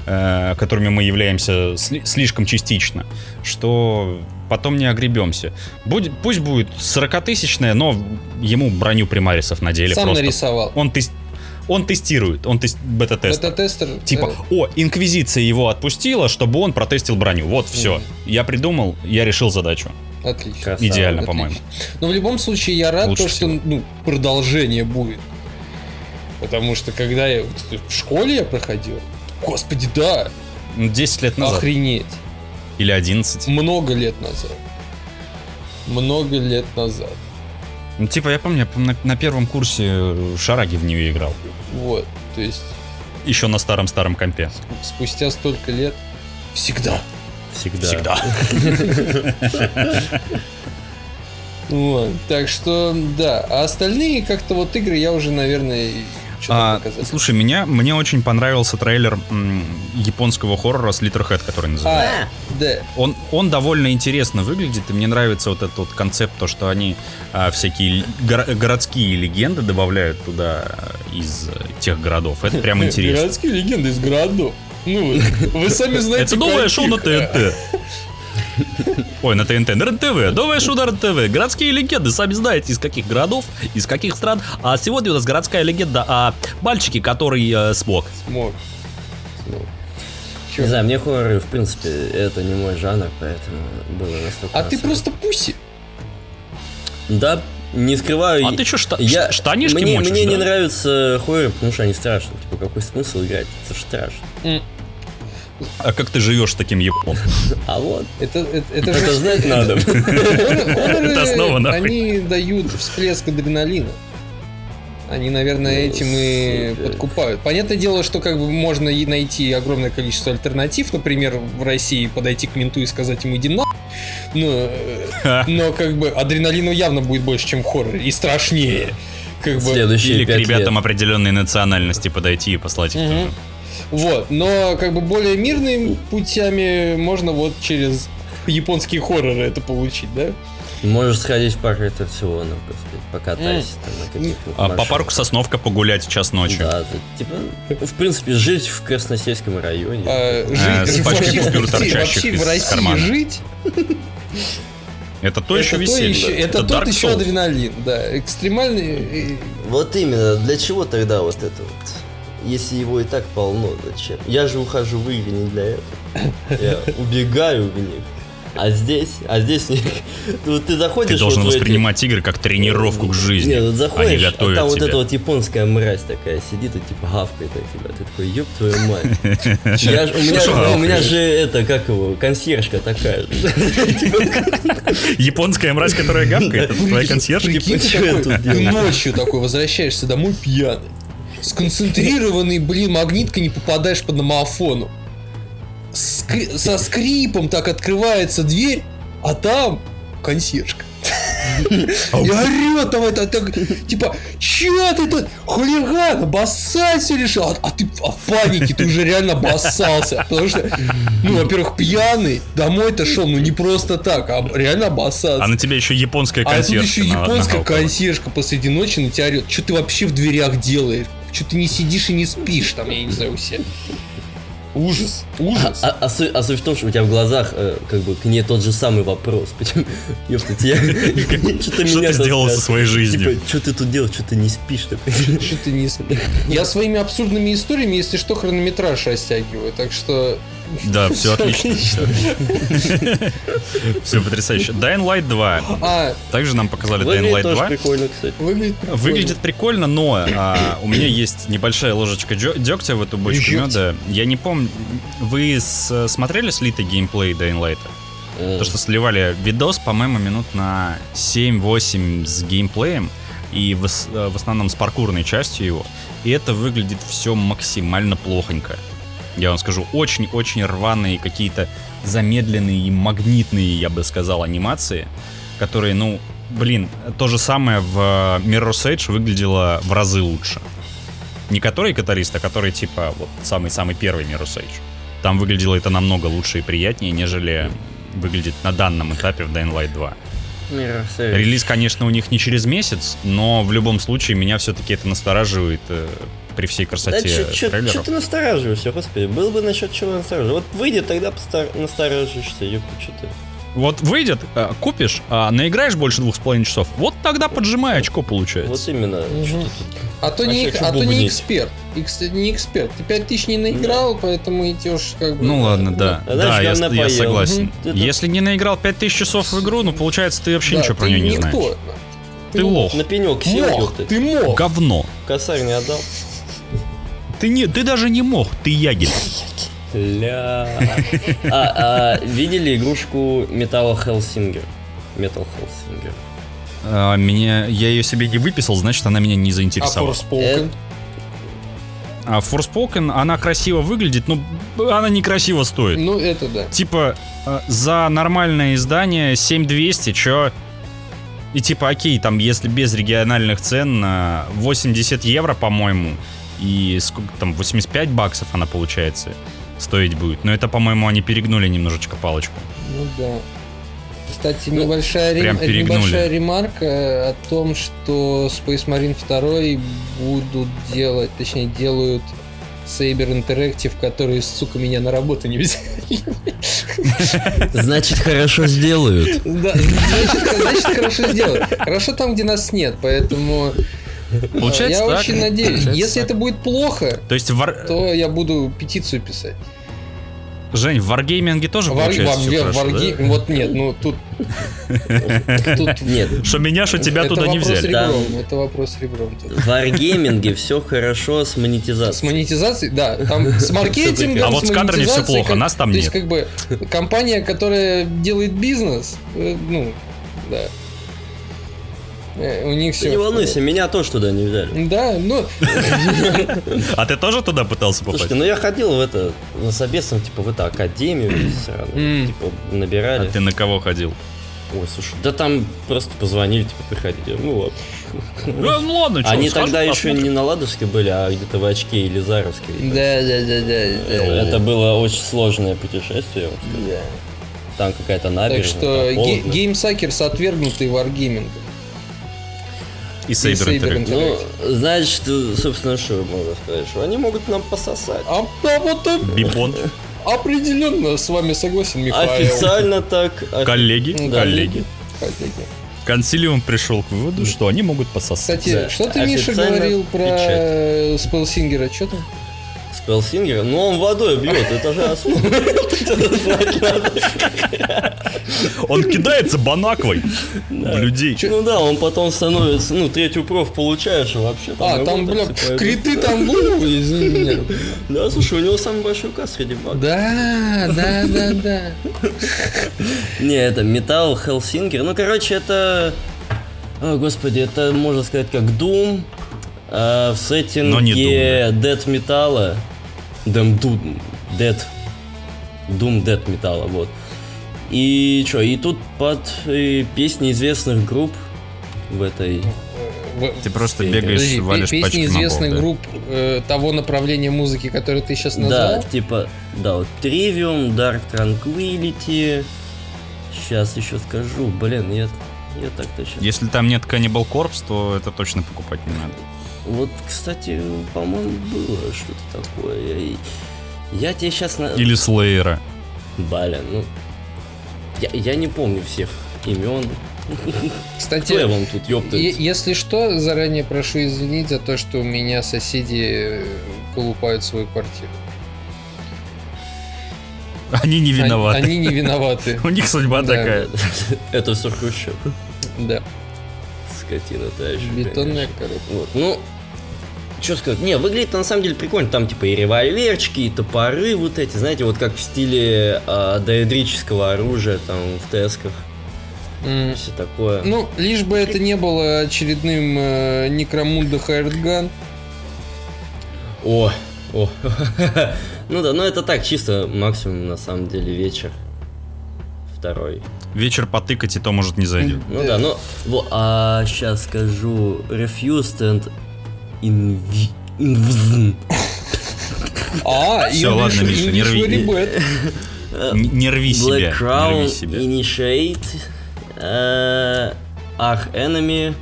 э, которыми мы являемся сли- слишком частично, что потом не огребемся. Будет, пусть будет 40-тысячная, но ему броню примарисов надели
Сам
просто.
нарисовал.
Он, тес- он тестирует, он тест- бета-тест.
Бета-тестер.
Типа, о, Инквизиция его отпустила, чтобы он протестил броню. Вот, все.
Мгм.
Я придумал, я решил задачу.
э, Отлично.
Красава.
Идеально,
Отлично.
по-моему.
Но в любом случае я рад,
Лучше
то, что ну, продолжение будет. Потому что когда я вот в школе я проходил, господи, да,
Ну, 10 лет назад.
охренеть.
Или 11.
Много лет назад. Много лет назад.
Ну, типа, я помню, я на, на первом курсе э, Шараги в нее играл.
Вот. То есть
Еще на старом-старом компе.
спустя столько лет всегда.
Всегда. [laughs]
Вот. Так что, да. А остальные как-то вот игры я уже, наверное,
А,
показал.
слушай, меня, мне очень понравился трейлер м, японского хоррора Slitterhead, который называется.
А, да.
Он, он довольно интересно выглядит, и мне нравится вот этот вот концепт, то, что они а, всякие горо- городские легенды добавляют туда а, из э, тех городов. Это прям [laughs] интересно.
Городские легенды из городов. Ну, вы сами [laughs] знаете.
Это новое шоу на ТНТ. [laughs] Ой, на ТНТ, на РЕН-ТВ. Новое шоу на РЕН-ТВ. Городские легенды. Сами знаете, из каких городов, из каких стран. А сегодня у нас городская легенда о мальчике, который э, смог.
Смог.
Не знаю, мне хорроры, в принципе, это не мой жанр, поэтому было настолько...
А ты просто пуси.
Да, не скрываю.
А ты что, шта-
я...
штанишки
мне,
мочишь,
мне
да?
не нравятся хорроры, потому что они страшные. Типа, какой смысл играть? Это же страшно.
А как ты живешь с таким ебом?
А вот,
Это, это, это
это
же...
знать [laughs] надо.
Это основа, нахуй.
они дают всплеск адреналина. Они, наверное,
Ну,
этим и подкупают. Понятное дело, что как бы можно и найти огромное количество альтернатив. Например, в России подойти к менту и сказать ему иди на. Но, но как бы адреналина явно будет больше, чем в хорроре. И страшнее. Как бы,
Следующие
Или к ребятам
лет.
определенной национальности подойти и послать их
Мгм.
тоже.
Вот, но как бы более мирными путями можно вот через японские хорроры это получить, да?
Можешь сходить в парк аттракционов, так сказать, покатайся там на каких-нибудь
А по парку Сосновка погулять час ночи.
Да, это, типа, в принципе, жить в Красносельском районе.
А, жить,
с пачкой
вообще,
купюр,
вообще-
торчащих из
в России
кармана.
жить,
Это то еще
это, то
веселье.
еще, это, тот
Dark
еще адреналин, да, экстремальный. э,
Вот именно, для чего тогда вот это вот? Если его и так полно, зачем? Я же ухожу в игры не для этого. Я убегаю в них. А здесь, а здесь них- [laughs] вот ты заходишь
Ты должен
вот в эти-
воспринимать игры как тренировку к жизни.
Нет, вот
Они
заходишь, а
готовят
там вот
тебя.
эта вот японская мразь такая сидит и типа гавкает на тебя. Ты такой, ёб твою мать. [laughs] Я у, меня, же- у меня же это, как его, консьержка такая.
Японская мразь, которая гавкает, это твоя консьержка.
Ты ночью такой возвращаешься домой пьяный. Сконцентрированный, блин, магниткой не попадаешь по домофону. Скри- со скрипом так открывается дверь, а там консьержка. И орет там это, так, типа, чё ты тут, хулиган, обоссать все решил, а, а ты а в панике, ты уже реально обоссался, потому что, ну, во-первых, пьяный, домой-то шел, ну, не просто так, а реально обоссаться.
А на тебя еще японская
А тут
консьержка.
еще
на-
японская
нахалкала.
консьержка посреди ночи на тебя орет. Что ты вообще в дверях делаешь? Что ты не сидишь и не спишь там, я не знаю, у себя. Ужас, ужас.
А, а суть, а суть в том, что у тебя в глазах э, как бы к ней тот же самый вопрос. Почему? Я...
Что ты сделал со своей жизнью?
Типа, что ты тут делаешь, что ты не спишь?
Что ты не спишь? Я своими абсурдными историями, если что, хронометраж растягиваю. Так что...
Да, [laughs] все отлично. Все потрясающе. Dying Light 2.
А,
Также нам показали Dying
Выглядит
Light
тоже
2.
прикольно, кстати.
выглядит прикольно.
Но а, у меня есть небольшая ложечка дегтя в эту бочку меда. Я не помню, вы с- смотрели слитый геймплей?
Э,
То, что сливали видос, по-моему, минут на 7-8 с геймплеем и в, э, в основном с паркурной частью его. И это выглядит все максимально плохонько. Я вам скажу, очень-очень рваные какие-то замедленные и магнитные, я бы сказал, анимации, которые, ну, блин, то же самое в э, Mirror's Edge выглядело в разы лучше. Не который катарист, а который, типа, вот самый-самый первый Mirror's Edge. Там выглядело это намного лучше и приятнее, нежели выглядит на данном этапе в Dying Light 2.
Mirror's Edge.
Релиз, конечно, у них не через месяц, но в любом случае меня все-таки это настораживает э, при всей
Да
красоте
что
трейлеров.
ты настораживаешься, господи, был бы насчет чего настораживаться. Вот выйдет, тогда постар- насторожишься, ёпта, что ты.
Вот выйдет, э, купишь, а наиграешь больше двух с половиной часов, вот тогда поджимай очко получается.
Вот именно, ты тут.
А то,
А
не, а то не эксперт. Икс- не эксперт. Ты 5000 не наиграл, поэтому идешь как бы...
Ну ладно, да.
А
да, я, я
поел.
согласен.
Ты тут-
Если не наиграл 5000 часов в игру, ну получается ты вообще
Да,
ничего про
ты
нее не
никто.
знаешь. Ты лох.
На пенек сел,
Мог,
ёпта.
ты мог.
Говно.
Косарь не отдал.
Ты, не, ты даже не мог, ты ягель.
Ля. А, а видели игрушку Metal Hellsinger? Metal Hellsinger.
А, меня, я ее себе не выписал, значит она меня не
А
заинтересовала.
Forspoken?
А Forspoken, она красиво выглядит, но она некрасиво стоит.
Ну, это да.
Типа, э, за нормальное издание 7200, чё? И типа, окей, там, если без региональных цен, э, 80 евро, по-моему, и сколько там, 85 баксов она получается стоить будет. Но это, по-моему, они перегнули немножечко палочку.
Ну да. Кстати,
Ну,
небольшая, рем-
прям перегнули.
небольшая ремарка о том, что Space Marine 2 будут делать, точнее делают Saber Interactive, которые, сука, меня на работу не взяли. [laughs]
Значит, хорошо сделают.
Да, значит, значит, хорошо сделают. Хорошо там, где нас нет, поэтому э,
Получается
я
так.
очень надеюсь.
Получается
Если
так.
это будет плохо,
То есть, вар-
то я буду петицию писать.
Жень, в варгейминге тоже
Вар-
получается
вар- вар-
хорошо, да?
варги- Вот нет, ну тут... тут
Нет,
Что меня, что тебя
это
туда не взяли.
Да.
это вопрос ребром. тут.
в варгейминге все хорошо с
С
монетизацией.
монетизацией, да, там с [laughs] маркетингом,
А вот с кадрами
монетизацией,
плохо,
как-
нас там
То есть,
нет.
как бы, компания, которая делает бизнес, э, ну, да. Э, У них все.
не волнуйся, меня тоже туда не взяли.
Да, ну, [laughs]
А ты тоже туда пытался попасть?
Слушайте, ну я ходил в это, на собесом, типа, в эту академию, все равно,
М.
типа, набирали.
А ты на кого ходил?
Ой, слушай, да там просто позвонили, типа, приходите. Ну вот.
Ну, ну ладно, чё,
Они
схожу,
тогда еще
посмотрим.
не на Ладожской были, а где-то в очке или Заровской.
да, да, да, да, да.
Это было очень сложное путешествие, я вам скажу.
Да.
Там какая-то
Так
набережная.
что
там холодно.
геймсакерс отвергнутый варгейминг.
И Saber Interactive.
Ну, значит, собственно, что можно сказать? Что они могут нам пососать.
А, а вот э,
Бипон.
определенно с вами согласен, Михаил.
Официально так.
Коллеги,
Да.
коллеги.
Коллеги.
Консилиум пришел к выводу, что они могут пососать.
Кстати,
Да,
что ты, Миша, говорил про. Спелсингера? Что там?
Спелсингер, ну он водой бьет, это же основа.
Он кидается банаквой в людей.
Ну да, он потом становится, ну, третью проф получаешь, и вообще
А, там,
пойдут.
криты там был, извини меня.
Да, слушай, у него самый большой указ среди багов.
Да, да, да, да.
Не, это металл Хелсингер. Ну, короче, это... О, господи, это, можно сказать, как Doom а, в сеттинге Dead металла. Doom, Doom, Dead. Doom Dead металла, вот. И что, и тут под э, песни известных групп в этой...
В-
Ты просто бегаешь,
Подожди,
валишь
пе-
пачку
песни
на пол,
известных
да.
групп э, того направления музыки, которое ты сейчас
Да,
назвал.
типа, да, вот Trivium, Dark Tranquility. Сейчас еще скажу, блин, я, я так точно.
Если там нет Cannibal Corpse, то это точно покупать не надо.
Вот, кстати, по-моему, было что-то такое. Я тебе сейчас на...
Или Слейера.
Блин, ну... Я, я не помню всех имен.
Кстати,
Кто я вам тут, ёптать?
если что, заранее прошу извинить за то, что у меня соседи э, колупают свою квартиру.
Они не
Они-
виноваты.
Они не виноваты. [laughs]
У них судьба
Да.
такая. [laughs]
Это все Хрущев.
Да.
Скотина та еще.
Бетонная
конечно.
коробка.
Вот, ну... Что сказать? Не, выглядит на самом деле прикольно. Там типа и револьверчики, и топоры вот эти, знаете, вот как в стиле а, доэдрического оружия там в тесках.
М.
Все такое.
Ну, лишь бы это не было очередным э, Некромунда Хайрдган.
О, о. [laughs] ну да, ну это так, чисто максимум на самом деле вечер. Второй.
Вечер потыкать, и то может не зайдет.
Ну
Да.
ну, а сейчас скажу Refused and Invi... Invzn. [laughs]
А,
Всё, ладно, Миша, не рви. Не рви себя.
Black Crown. Initiate, э, Arch Enemy,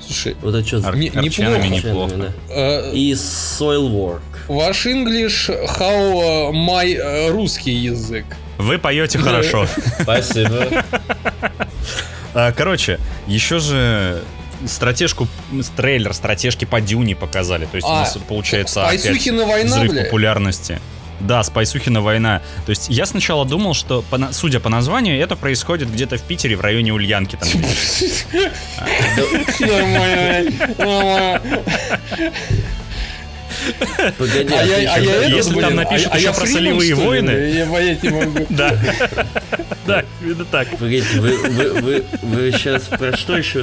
Слушай,
вот это что
Ар-
Не- неплохо.
неплохо.
э,
И Soilwork.
ваш English, how my э, русский язык.
Вы поете хорошо. [laughs]
Спасибо. [laughs]
А, Короче, еще же стратежку, трейлер стратежки по Дюне показали. То есть у
А,
нас получается опять
война,
взрыв
бля?
популярности. Да, Спайсухина война. То есть я сначала думал, что, по судя по названию, это происходит где-то в Питере, в районе Ульянки. Там. [laughs]
Нормально.
Погоди,
А
а
я, а я это,
Если
блин,
там напишут
а- а
еще
я
про солевые войны.
Я понять не могу.
Да. [laughs] Да, именно так.
Погодите, вы, вы, вы, вы сейчас про что еще?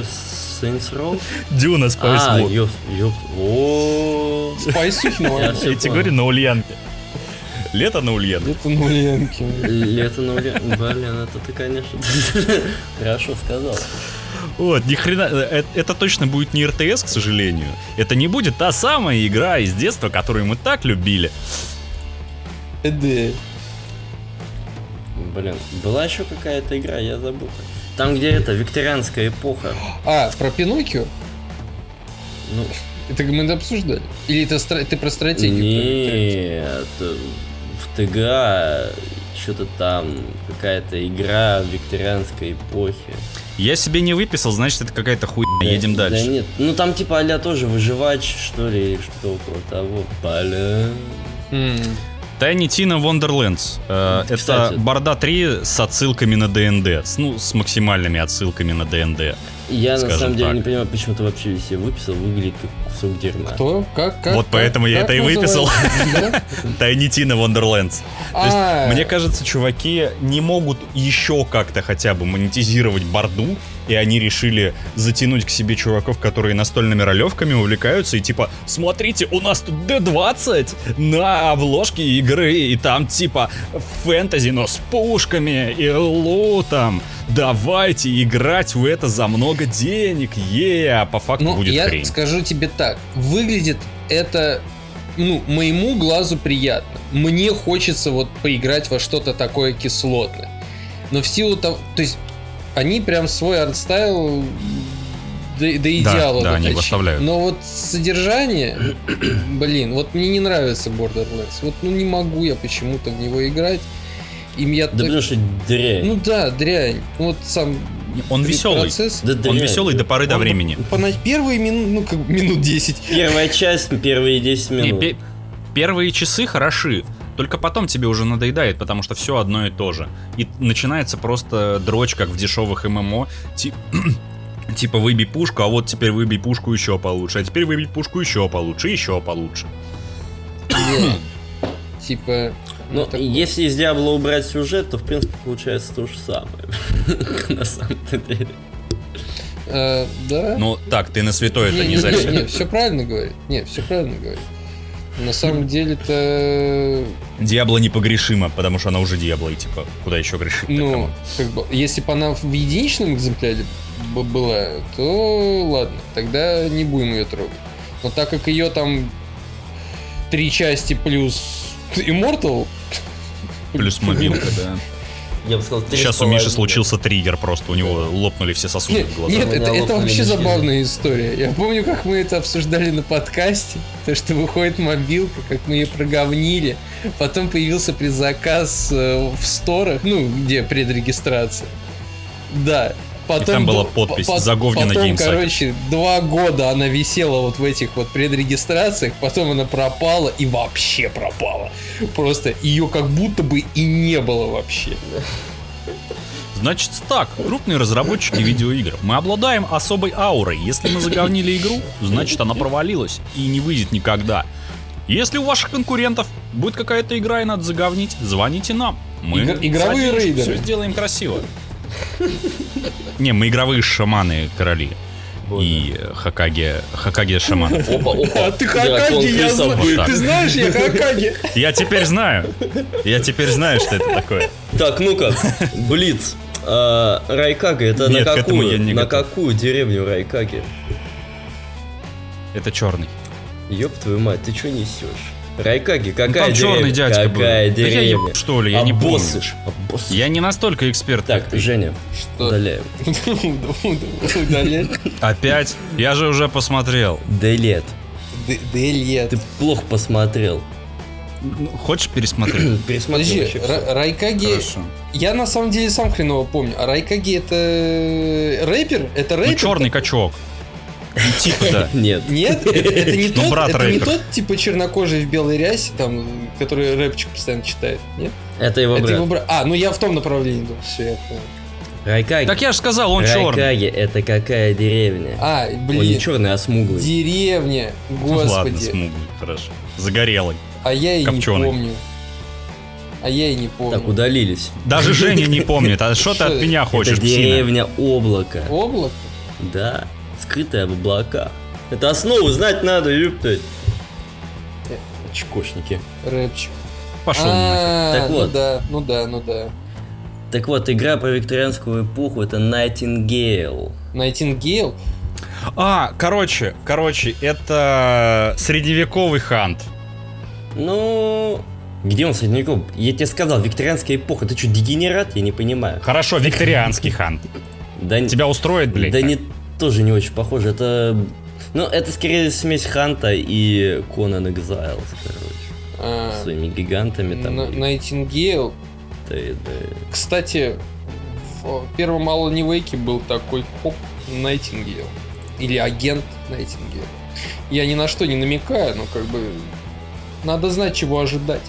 Saints Row?
Дюна
А,
Спайсвуд.
ёп, ёп, о
Спайсухина
Я
тебе говорю, на Ульянке. Лето на Ульянке.
Это на Ульянке.
Лето на Улья- Блин, это ты, конечно, [laughs] хорошо сказал.
Вот, ни хрена, э, э, это точно будет не РТС, к сожалению. Это не будет та самая игра из детства, которую мы так любили.
Да.
Блин, была еще какая-то игра, я забыл. Там, где это, викторианская эпоха.
А, про Пиноккио?
Ну,
Это мы это обсуждали? Или это стра- ты про стратегию?
Нет, в ТГА что-то там, какая-то игра викторианской эпохе.
Я себе не выписал, значит, это какая-то хуйня.
Да-
Едем
Да
дальше.
нет, ну там типа а тоже выживач, что ли, или что около того. Бля.
М.
Тайни Тина Wonderlands. Э, Это. Борда 3 с отсылками на ДНД. С, Ну, с максимальными отсылками на ДНД.
Я на самом деле
так.
не понимаю, почему ты вообще себе выписал, выглядит как кусок дерьма.
Кто? Как? как
Вот
как-
поэтому я
как
это и выписал.
называется? Да? [laughs]
Тайни Тина Wonderlands. То есть,
А.
мне кажется, чуваки не могут еще как-то хотя бы монетизировать борду, и они решили затянуть к себе чуваков, которые настольными ролевками увлекаются, и типа, смотрите, у нас тут D20 на обложке игры, и там типа фэнтези, но с пушками и лутом. Давайте играть в это за много денег, е, а по факту
Ну,
будет
я
хрень.
скажу тебе так. Выглядит это, ну, моему глазу приятно. Мне хочется вот поиграть во что-то такое кислотное. Но в силу того... То есть, они прям свой артстайл до, до идеала
да, они
доточили.
его оставляют.
Но вот содержание, [clears throat] блин, вот мне не нравится Borderlands. Вот ну не могу я почему-то в него играть. И я
Да
так-
потому что дрянь.
Ну да, дрянь. Вот сам
Он веселый.
процесс.
Да
Он
дрянь.
веселый до поры до
Он
времени.
По на- первые минут, ну как минут 10.
Первая часть, первые 10
Не,
минут.
пе- первые часы хороши, только потом тебе уже надоедает, потому что все одно и то же. И начинается просто дрочь, как в дешевых ММО. Ти- [clears throat] Типа выбей пушку, а вот теперь выбей пушку еще получше, а теперь выбей пушку еще получше, еще получше.
Типа,
Ну,
такое.
если из Диабло убрать сюжет, то в принципе получается то же самое. [laughs] На самом деле.
э, да.
Ну так, ты на святое это не
не,
заряд.
все правильно говорит. Не, все правильно говорит. На самом деле-то,
Диабло непогрешимо, потому что она уже Диабло, и типа, куда еще грешить?
ну, как бы, если бы она в единичном экземпляре была, то ладно, тогда не будем ее трогать. Но так как ее там три части плюс Immortal,
Плюс мобилка, да.
Я бы сказал,
Сейчас у Миши случился триггер просто, у него лопнули все сосуды
Нет,
в глазах.
нет, это, это вообще
мечи.
забавная история. Я помню, как мы это обсуждали на подкасте, то, что выходит мобилка, как мы ее проговнили. Потом появился предзаказ э, в сторах, ну, где предрегистрация. Да. Потом,
там была подпись
по-
«Заговнено
Потом,
Gamesuckers».
короче, два года она висела вот в этих вот предрегистрациях, потом она пропала и вообще пропала. Просто ее как будто бы и не было вообще.
Значит так, крупные разработчики видеоигр. Мы обладаем особой аурой. Если мы заговнили игру, значит она провалилась и не выйдет никогда. Если у ваших конкурентов будет какая-то игра и надо заговнить, звоните нам. Мы
Игр- игровые рейдеры.
Все сделаем красиво. Не, мы игровые шаманы короли. И э, Хакаге, Хакаге шаман.
Опа, опа.
А ты Хакаги, я знаю. Ты знаешь, я Хакаги.
Я теперь знаю. Я теперь знаю, что это такое.
Так, ну-ка, Блиц. А, Райкага, это
Нет,
на
к этому я
какую? На
готов.
какую деревню Райкаги?
Это черный.
Ёб твою мать, ты что несешь? Райкаги, какая
там
деревня?
черный дядька был.
Какая
Да я
деревня?
еб- что ли, я не помню.
боссы.
Я не настолько эксперт.
Так,
как ты.
Женя,
Что?
удаляем. [laughs]
Удалять.
Опять? Я же уже посмотрел.
Делет.
Д- Дельет.
Ты плохо посмотрел.
Ну, Хочешь пересмотреть? [clears throat]
Пересмотри
Райкаги...
Хорошо.
Я на самом деле сам хреново помню. А Райкаги это рэпер? Это рэпер?
Ну, черный качок. Ну, Типа, да. [laughs]
Нет.
Нет, это, не
Ну,
тот,
брат
это не тот типа чернокожий в белой рясе, там, который рэпчик постоянно читает. Нет?
Это его
это
брат.
его брат. А, ну я в том направлении думал. Все, я понял.
Райкаги.
Так я же сказал, он черный.
Райкаги, это какая деревня?
А,
Он не
блин.
черный, а смуглый.
Деревня.
Ну, Ладно,
Господи.
смуглый, хорошо. Загорелый.
а я и
копченый.
не помню. А я и не помню.
Так, удалились.
Даже Женя не [laughs] помнит. А что ты от меня хочешь,
это деревня облака.
Облако?
Да, скрытая в облаках. Это основу знать надо, ёптать. Чекошники.
Рэпчик.
Пошел.
А,
Так
ну
вот.
да, ну да, ну да.
Так вот, игра про викторианскую эпоху это Nightingale.
Найтингейл?
А, короче, короче, это средневековый хант.
Ну, где он средневековый? Я тебе сказал, викторианская эпоха. Ты что, дегенерат? Я не понимаю.
Хорошо, викторианский хант.
Да, не-
Тебя устроит, блядь?
да не, тоже не очень похоже. Это Ну, это скорее смесь Ханта и Conan Exiles, короче.
А,
Своими гигантами там.
Найтингейл.
Да, да.
Кстати, в первом Алане Вейке был такой коп Найтингейл. Или агент Найтингейл. Я ни на что не намекаю, но как бы надо знать, чего ожидать.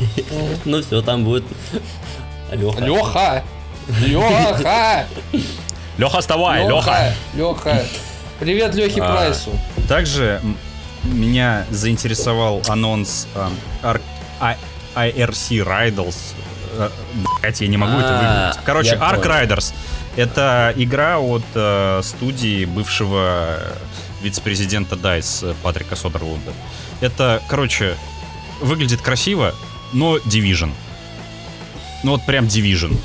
[laughs]
Ну все, там будет Леха.
Леха! Леха! [laughs]
Леха, вставай, Леха!
Леха! Привет Лехе
А.
Прайсу.
Также меня заинтересовал анонс а, Ар- А- IRC Riders. Блять, я не могу это
А,
выговорить. Короче, Ark. Riders. Это игра от э, студии бывшего э, вице-президента DICE э, Патрика Содерлунда. Это, короче, выглядит красиво, но Division. Ну вот прям Division.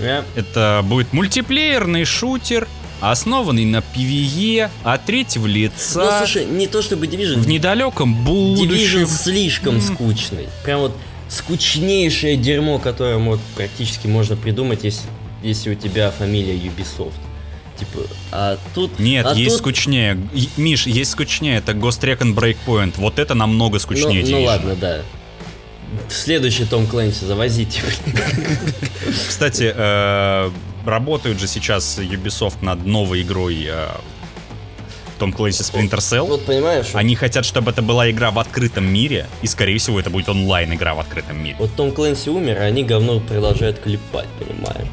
Я-
Это будет мультиплеерный шутер, основанный на PvE от третьего
Ну,
лица
слушай, не то чтобы Division.
в недалеком будущем.
Division слишком
М.
скучный. Прям вот скучнейшее дерьмо, которое вот практически можно придумать, если, если у тебя фамилия Ubisoft. Типа, а тут...
Нет,
а
есть
тут-
скучнее. Миш, есть скучнее. Это Ghost Recon Breakpoint. Вот это намного
Ну,
скучнее
ну
Division.
ладно, да. Следующий Том Клэнси завозите.
Кстати, э, работают же сейчас Ubisoft над новой игрой э, Том Клэнси Splinter Cell.
Вот понимаешь, вот-
Они хотят, чтобы это была игра в открытом мире, и, скорее всего, это будет онлайн-игра в открытом мире.
вот Том Клэнси умер, а они говно продолжают клепать, понимаешь?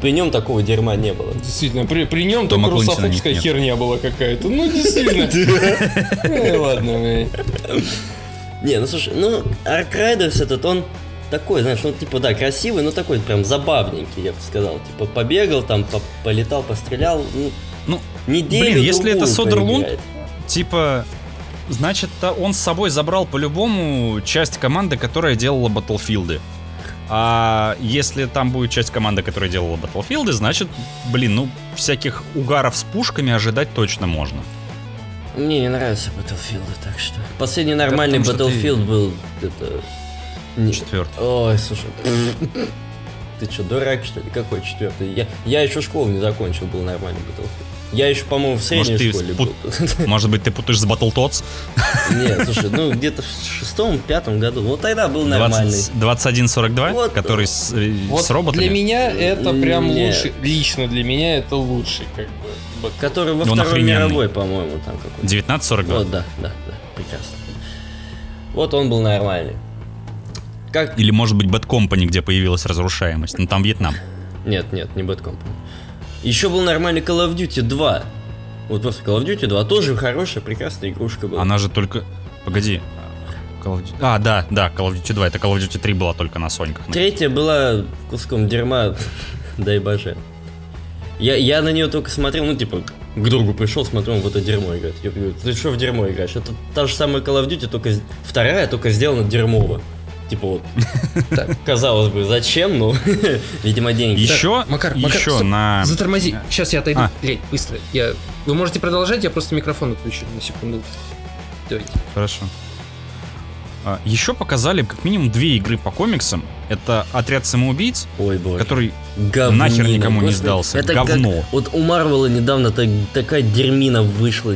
При нем такого дерьма не было.
Действительно, при, при нем
Тома
только русофобская херня была какая-то. Ну, действительно. [laughs] Э, Ладно.
Не, ну слушай, ну, Ark Riders этот, он такой, знаешь, ну, типа, да, красивый, но такой прям забавненький, я бы сказал. Типа, побегал там, по- полетал, пострелял, ну,
Ну,
неделю
Блин, если это Содерлунд, типа, значит, он с собой забрал по-любому часть команды, которая делала Battlefield. А если там будет часть команды, которая делала Battlefield, значит, блин, ну, всяких угаров с пушками ожидать точно можно.
Мне не нравятся Battlefield, так что... Последний нормальный
потому что ты-
Battlefield был, это... не-
Четвертый.
Ой, слушай. Ты что, дурак, что ли? Какой четвертый? Я, я еще школу не закончил, был нормальный Battlefield. Я еще, по-моему, в средней
Может,
школе
спут-
был. [laughs]
Может быть, ты путаешь с Battletoads?
Нет, слушай, ну где-то в шестом-пятом году. Вот тогда был нормальный.
20 2142,
Вот.
который с, э,
Вот
с роботами?
для меня это прям
Нет.
лучший. Лично для меня это лучший, как бы.
Который во
Он
Второй
охрененный.
мировой, по-моему, там какой-то.
1942.
Вот, да, да, да, прекрасно. Вот он был нормальный. Как...
Или, может быть, Bad Company, где появилась разрушаемость. Ну, там Вьетнам.
Нет, нет, не Bad Company. Еще был нормальный Call of Duty 2. Вот просто Call of Duty 2 тоже хорошая, прекрасная игрушка была.
Она же только... Погоди. Call of Duty- А, да, да, Call of Duty 2. Это Call of Duty 3 была только на Соньках.
Третья была куском дерьма, [laughs] дай боже. Я, я на нее только смотрел, ну, типа, к другу пришел, смотрю, он в это дерьмо играет. Я говорю, ты что в дерьмо играешь? Это та же самая Call of Duty, только вторая, только сделана дерьмово. Типа вот, [laughs] казалось бы, зачем, ну, [laughs] видимо, деньги.
Еще,
Макар, Макар,
еще
стоп.
на...
Затормози. Сейчас я отойду.
А.
Лень, быстро. Я... Вы можете продолжать, я просто микрофон отключу на секунду. Давайте.
Хорошо. А, Еще показали как минимум две игры по комиксам. Это Отряд самоубийц,
Ой, боже.
который
Говнина,
нахер никому не
господи.
сдался.
Это как-
Говно.
вот у Марвела недавно так- такая дерьмина вышла.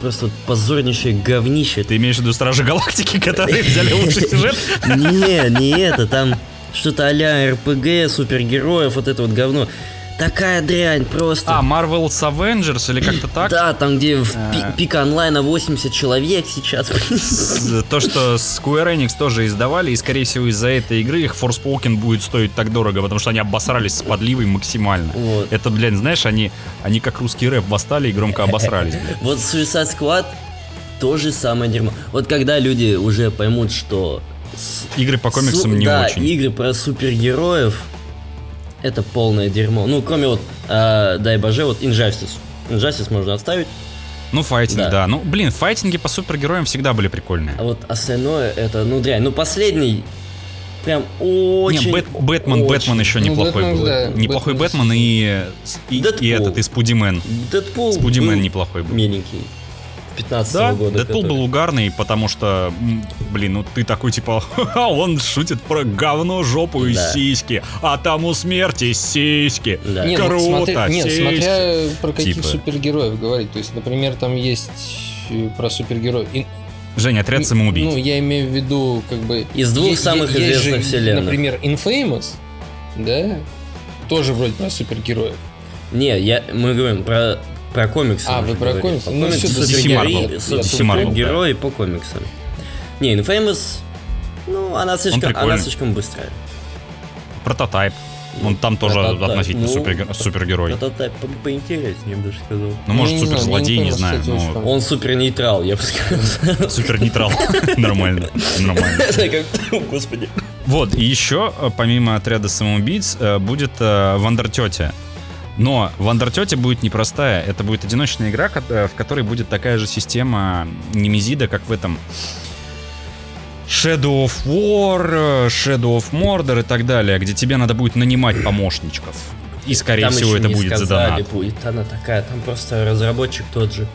Просто вот позорнейшее говнище.
Ты имеешь в виду Стражи Галактики, которые взяли [laughs] лучший сюжет?
Не, не это, там что-то а-ля РПГ, супергероев, вот это вот говно. Такая дрянь просто.
А, Marvel's Avengers или как-то так?
Да, там где в
А.
пик онлайна 80 человек сейчас.
То, что Square Enix тоже издавали, и, скорее всего, из-за этой игры их Forspoken будет стоить так дорого, потому что они обосрались с подливой максимально.
Вот.
Это, блядь, знаешь, они, они как русский рэп восстали и громко обосрались.
Вот Suicide Squad то же самое дерьмо. Вот когда люди уже поймут, что
Игры по комиксам не
да,
очень.
игры про супергероев это полное дерьмо. Ну, кроме вот, э, дай боже, вот Injustice. Injustice можно отставить,
Ну, файтинг,
Да.
да. Ну, блин, файтинги по супергероям всегда были прикольные.
а вот остальное это, ну, дрянь. Ну, последний прям очень...
Не, Бэт- Бэтмен,
очень.
Бэтмен еще
Ну,
неплохой
Бэтмен,
был.
да,
неплохой
Бэтмен
Бэтмен и, и, и этот, и Спудимен.
Дэдпул
Спудимен
был
неплохой был.
миленький. 15
Да,
года.
Дэдпул
который-
был угарный, потому что блин, ну ты такой типа, «Ха-ха, [laughs] он шутит про говно, жопу и
Да.
сиськи, а там у смерти сиськи.
Да.
Нет, ну,
Круто,
смотря, нет,
сиськи.
смотря про каких
Типа.
супергероев говорить. То есть, например, там есть э, про супергероев. И-
Женя, отряд
Ну,
самоубийц.
я имею в виду, как бы...
Из двух
есть-
самых
есть
известных
же,
вселенных.
Например, Infamous, да? Тоже вроде про супергероев.
Не, я, мы говорим про, про комиксы.
А, вы про
говорим.
комиксы? Ну,
DC
супергерои- Супергерои по комиксам. Не, Infamous, ну, она слишком, она слишком быстрая.
Прототайп. Он там тоже
Прототайп.
относительно
Ну,
супер- супергерой.
Так по- поинтереснее, я бы даже сказал.
Ну, может,
я не знаю,
суперзлодей, не знаю. но.
Он супер нейтрал, я бы сказал.
Супер нейтрал. [laughs] Нормально. Нормально. [laughs] [laughs]
Господи.
Вот, и еще, э, помимо отряда самоубийц, э, будет э, Вандертетя. Но Вандертетя будет непростая. Это будет одиночная игра, в которой будет такая же система Немезида, как в этом Shadow of War, э, Shadow of Mordor и так далее, где тебе надо будет нанимать помощничков. И, скорее
Там
всего,
еще
это
не
будет за
сказали,
донат.
будет она такая, там просто разработчик тот же.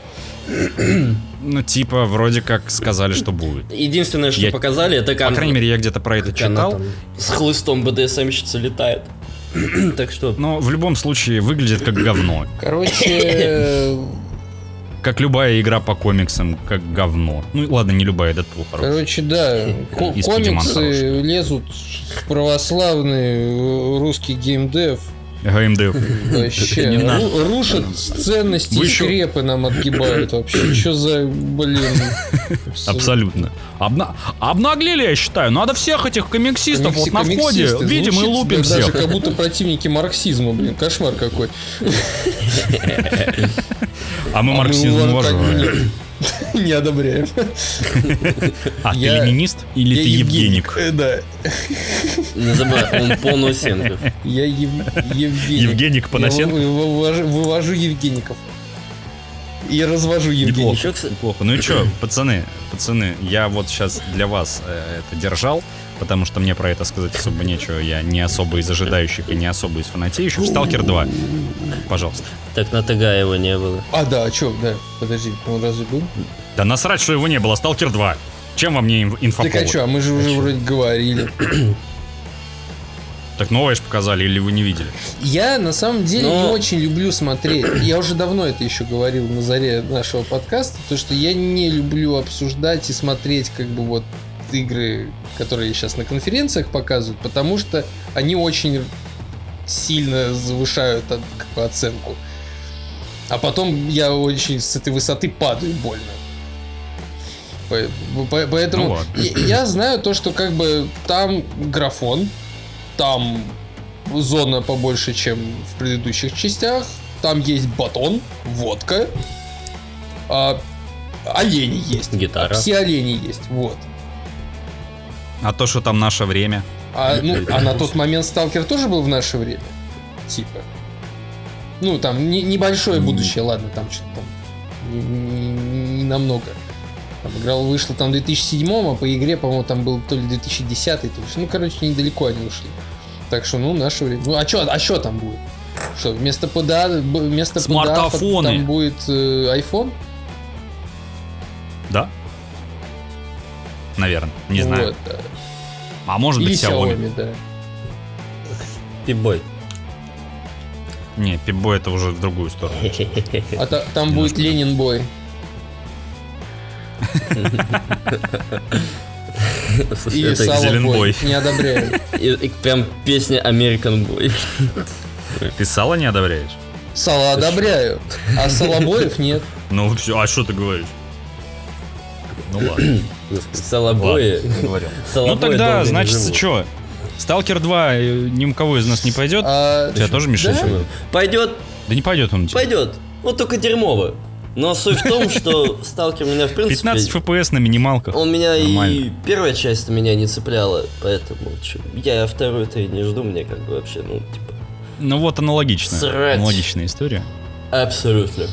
Ну, типа, вроде как сказали, что будет.
Единственное, что
Я-
показали, это как,
По крайней мере, я где-то про это
как она
читал.
там с хлыстом БДСМщица летает. [clears throat] так что,
Но в любом случае выглядит как говно.
Короче, [coughs]
Как любая игра по комиксам, как говно. Ну ладно, не любая, Дэдпул хороший.
короче, да, комиксы лезут в православный э, русский геймдев.
ГМД.
Вообще,
Не
ру- рушат ценности
Вы
и
еще-
скрепы нам отгибают вообще. Что за, блин...
Абсолютно. Обна- Обнаглели, я считаю. Надо всех этих комиксистов
Комикси-
вот на входе видим и лупим
даже
всех.
как будто противники марксизма, блин. Кошмар какой.
А мы
А
марксизм уважаем. [laughs]
Не одобряем.
А ты ленинист или ты Евгеник?
Э, Да.
не забывай, он по Носенков.
Я Ев- Евгеник. Вы- вы- вывожу- Евгеников. И развожу
Неплохо.
Евгеников.
Еще, кстати,
Плохо. Ну и что, пацаны, пацаны, я вот сейчас для вас э, это держал, потому что мне про это сказать особо нечего. Я не особо из ожидающих и не особо из фанатеющих. Сталкер 2. Пожалуйста.
так на ТГ его не было.
А, да, а чё, да, подожди, он разве был?
Да насрать, что его не было. Сталкер 2. Чем вам не инф-
Так а
инфоповод?
чё, а мы же уже вроде говорили.
Так новое ж показали или вы не видели?
Я на самом деле
Но-
не очень люблю смотреть. Я уже давно это еще говорил на заре нашего подкаста, то что я не люблю обсуждать и смотреть как бы вот игры, которые сейчас на конференциях показывают, потому что они очень сильно завышают от- как бы, оценку. А потом я очень с этой высоты падаю больно. По- по- Поэтому
Ну ладно.
я, я знаю то, что как бы там графон, там зона побольше, чем в предыдущих частях, там есть батон, водка, а, олени есть.
Гитара.
Все олени есть, вот.
А то, что там наше время.
А, ну, а на тот момент Сталкер тоже был в наше время? Типа. Ну, там не- небольшое будущее, ладно, там что-то там не, не- не намного. Там игра вышла там в 2007, а по игре, по-моему, там был то ли 2010, то ли... Ну, короче, недалеко они ушли. Так что, ну, наше время. Ну, а что а чё там будет? Что, вместо ПДА, вместо ПДА там будет э, iPhone?
Да? Наверное. Не знаю.
Вот, да.
А может
Или
быть Xiaomi.
Xiaomi, да.
Пибой.
Не, Пибо это уже в другую сторону. [laughs]
А та- там будет Ленин Бой.
Слушай,
И
Зеленбой.
Бой. Не одобряю.
и- прям песня American Boy.
Ты сало не одобряешь?
Сало одобряю, а Солобоев нет.
Ну все, а что ты говоришь? Ну ладно.
Салабои. [laughs]
Ну тогда, значит, что? Сталкер 2 э, ни у кого из нас не пойдет?
А,
У тебя тоже, Миша?
Да?
Пойдет,
Да не пойдет он
пойдет. Вот только дерьмово. Но суть в том, [laughs] что Сталкер меня в принципе...
15 FPS на минималках.
Он меня и
Нормально.
первая часть меня не цепляла, поэтому чё, я вторую-то и не жду, мне как бы вообще, ну, типа,
Ну вот аналогично.
Срать.
Аналогичная история.
абсолютно.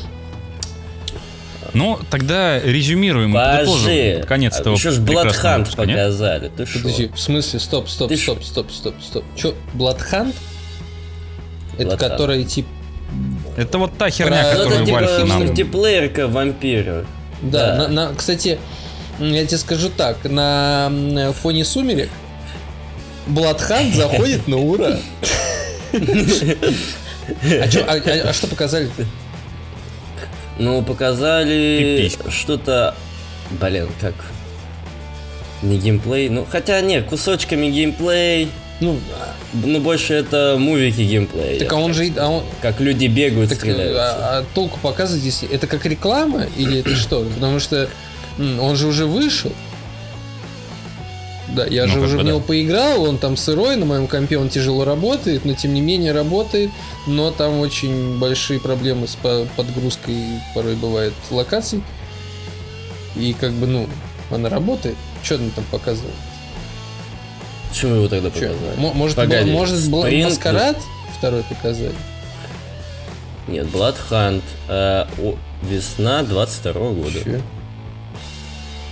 Ну, тогда резюмируем.
Пожи.
конец
А
этого
Еще ж Бладхант показали, ты?
Подожди, в смысле, стоп, стоп,
Ты
стоп, стоп, стоп, стоп. Че, Бладхант? Это который тип.
Это вот та херня,
Про-
Ну,
которую
это типа
нам...
мультиплеерка вампира.
Да,
Да.
На, на- кстати, Я тебе скажу так, на фоне сумерек Бладхан [laughs] заходит на ура. [laughs] А, а- а- а что показали?
Ну, показали что-то... Блин, как... Не геймплей, ну, хотя нет, кусочками геймплей,
Ну,
ну, больше это мувики геймплей.
так а он же... а он-
Как люди бегают,
так,
стреляют.
а, а толку показывать, если... Это как реклама или это что? Потому что он же уже вышел. Да, я
Ну,
же уже
бы
в
да.
него поиграл, он там сырой, на моем компе он тяжело работает, но тем не менее работает, но там очень большие проблемы с по- подгрузкой порой бывает локаций. И как бы, ну, она работает. Что она там показывает?
Почему его тогда
Чё?
показали?
Мо- Может,
Погоди,
бла- может
Спринг-
маскарад второй показали?
Нет, Bloodhunt. э, о, весна 22 года.
Чё?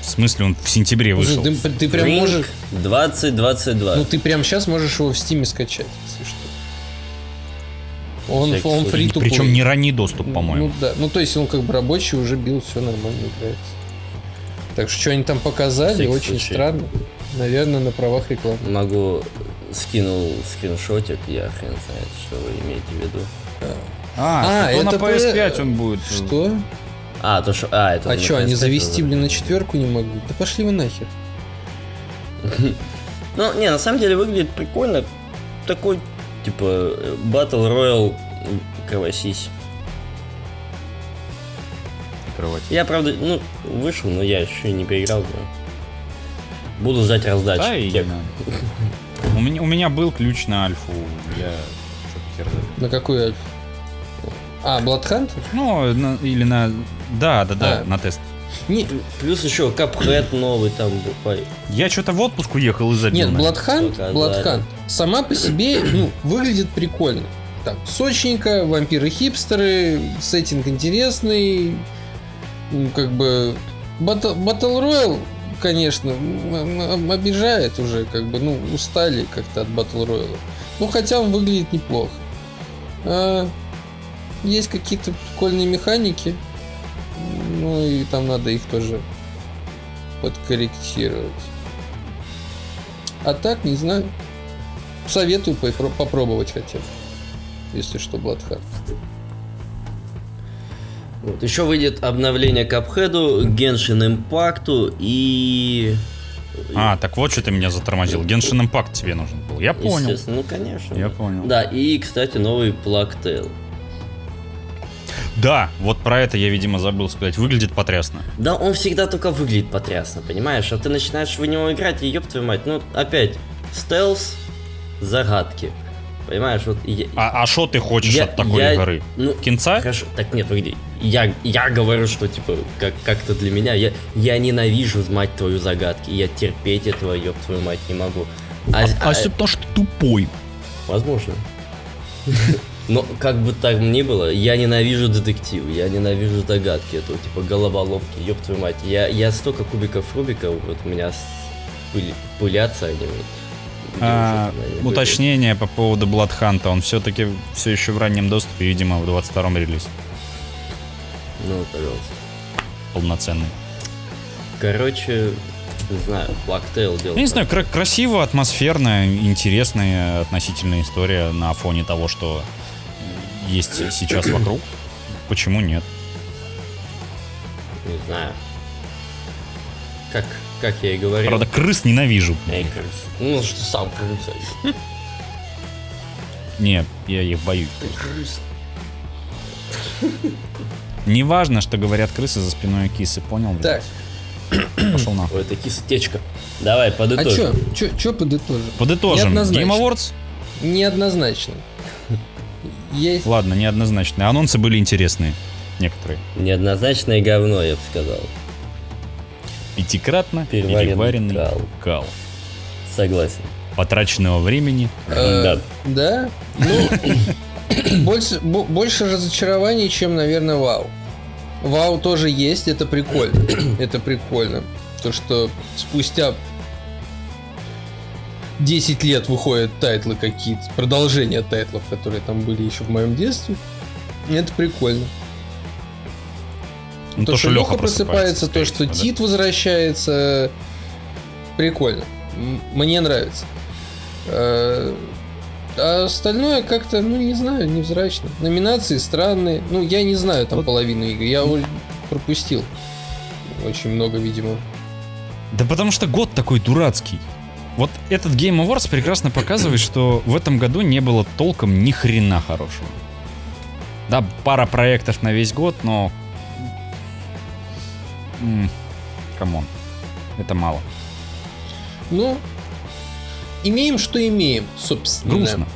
В смысле, он в сентябре вышел?
Ты, ты прям
Spring
можешь...
2022.
Ну ты прям сейчас можешь его в стиме скачать, если что. Он,
Всякий
он фри
Причем не ранний доступ, по-моему.
Ну да, ну то есть он как бы рабочий уже бил, все нормально играется. Так что что они там показали,
Всякий
очень
случай.
странно. Наверное, на правах рекламы.
Могу скинул скриншотик, я хрен знает, что вы имеете в виду.
А,
А,
на
это
PS5
про-
он будет.
Что?
А, то что... А, это
А что, они
PS5
завести, блин, на четверку не могут? Да пошли вы нахер. [laughs]
Ну, не, на самом деле выглядит прикольно. Такой, типа, Battle Royale кровосись.
Открывать.
Я, правда, ну, вышел, но я еще не поиграл. но Буду ждать раздачи.
Да, и
Тек.
не надо. У меня, у меня был ключ на альфу. Я что-то хер знает.
На какой альф? А, Bloodhunt?
Ну, на- или на... Да, да, да,
А.
на тест.
Не,
Плюс еще Cuphead новый там был.
Я что-то в отпуск уехал и забил.
Нет. Bloodhunt. Bloodhunt сама по себе, ну, выглядит прикольно. Так, сочненько, вампиры-хипстеры, сеттинг интересный, ну, как бы... Battle, Battle Royale, конечно, обижает уже, как бы, ну, устали как-то от Battle Royale. Ну, хотя он выглядит неплохо. А, есть какие-то прикольные механики, ну, и там надо их тоже подкорректировать. А так, не знаю. Советую попро- попробовать хотя бы. Если что, Bloodhunt.
Вот. Еще выйдет обновление Cuphead, Genshin Impact и...
А, так вот что ты меня затормозил. Genshin Impact тебе нужен был. Я понял.
Естественно, ну конечно.
Я понял.
Да, и, кстати, новый Tale.
Да, вот про это я, видимо, забыл сказать. Выглядит потрясно.
Да, он всегда только выглядит потрясно, понимаешь? А ты начинаешь в него играть, и ёб твою мать, ну, опять, стелс, загадки. Понимаешь, вот я...
А что ты хочешь
я-
от такой
я-
игры?
Ну,
Кинца?
Хорошо, так нет, погоди. Я, я говорю, что, типа, как, как-то для меня, я, я ненавижу, мать твою, загадки. Я терпеть этого, ёб твою мать, не могу. А,
А
а-
все потому что тупой.
Возможно. [laughs] Но как бы так ни было, я ненавижу детективы, я ненавижу загадки, это типа головоломки, ёб твою мать. Я, я столько кубиков Рубика, вот у меня пыли- пылятся они. Вот,
А,
уже
уточнение по поводу Bloodhunt. Он все-таки все еще в раннем доступе, видимо, в 22-м релизе.
Ну, пожалуйста.
Полноценный.
Короче, не знаю, Blacktail делал.
Я не знаю, кра- красиво, атмосферно, интересная относительная история на фоне того, что есть сейчас вокруг. Почему нет?
Не знаю. Как, как я и говорил.
Правда, крыс ненавижу.
Эй, крыс. Ну, что сам крыса.
Не, я их боюсь.
Ты крыс.
Неважно, что говорят крысы за спиной кисы, понял?
Так,
Пошел нахуй.
Ой, это кисотечка. Давай,
а
подытожим.
чё? Чё, чё подытожим?
Подытожим.
Неоднозначно.
Game Awards?
Неоднозначно. Есть...
Ладно, неоднозначные. Анонсы были интересные. Некоторые.
Неоднозначное говно, я бы сказал.
Пятикратно
Переваренный
переваренный
кал.
кал.
Согласен.
Потраченного времени.
э,
Да.
Да? Ну, [coughs] больше, бо- больше разочарований, чем, наверное, Вау. Вау тоже есть, это прикольно. [coughs] Это прикольно. То, что спустя 10 лет выходят тайтлы какие-то, продолжения тайтлов, которые там были еще в моем детстве. Это прикольно.
Ну,
то, что Леха просыпается, то, что
всего,
Тит возвращается. Прикольно. Мне нравится. Э, А остальное как-то, ну, не знаю, невзрачно. Номинации странные. Ну, я не знаю там
Вот.
половину игр. Я пропустил. Очень много, видимо.
Да потому что год такой дурацкий. Вот этот Game Awards прекрасно показывает, что в этом году не было толком ни хрена хорошего. Да, пара проектов на весь год, но... Come on. Это мало.
Ну, имеем, что имеем, собственно.
Грустно.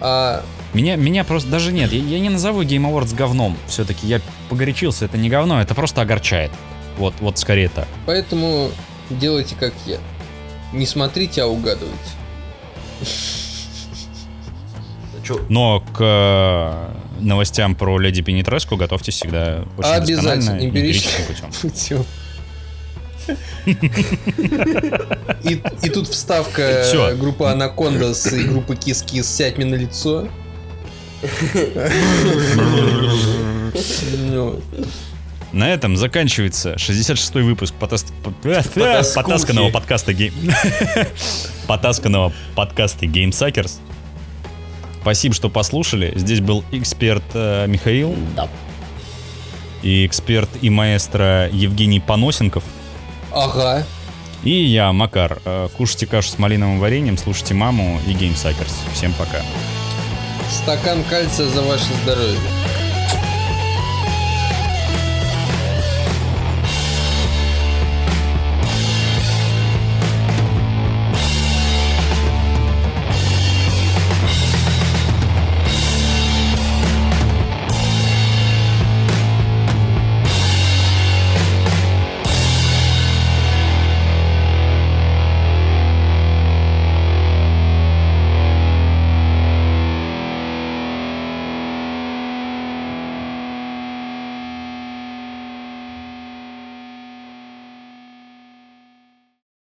А,
Меня, меня просто даже нет, я, я не назову Game Awards говном. Все-таки я погорячился, это не говно, это просто огорчает. Вот, вот скорее так.
поэтому делайте как я. Не смотрите, а угадывайте.
Но к э, новостям про Леди Пенетреску готовьтесь всегда очень
Обязательно,
эмпирическим путем.
И, и тут вставка
Всё.
группы Анакондас и группы Кис Кис «Сядь мне на лицо». [laughs]
На этом заканчивается 66-й выпуск потас- по- э,
Потаскухи.
потасканного подкаста Game... [laughs] Потасканного подкаста Game Suckers. Спасибо, что послушали. Здесь был эксперт э, Михаил
Да.
и эксперт и маэстро Евгений Поносенков.
Ага.
И я, Макар. Э, Кушайте кашу с малиновым вареньем, слушайте маму и Game Suckers. Всем пока.
Стакан кальция за ваше здоровье.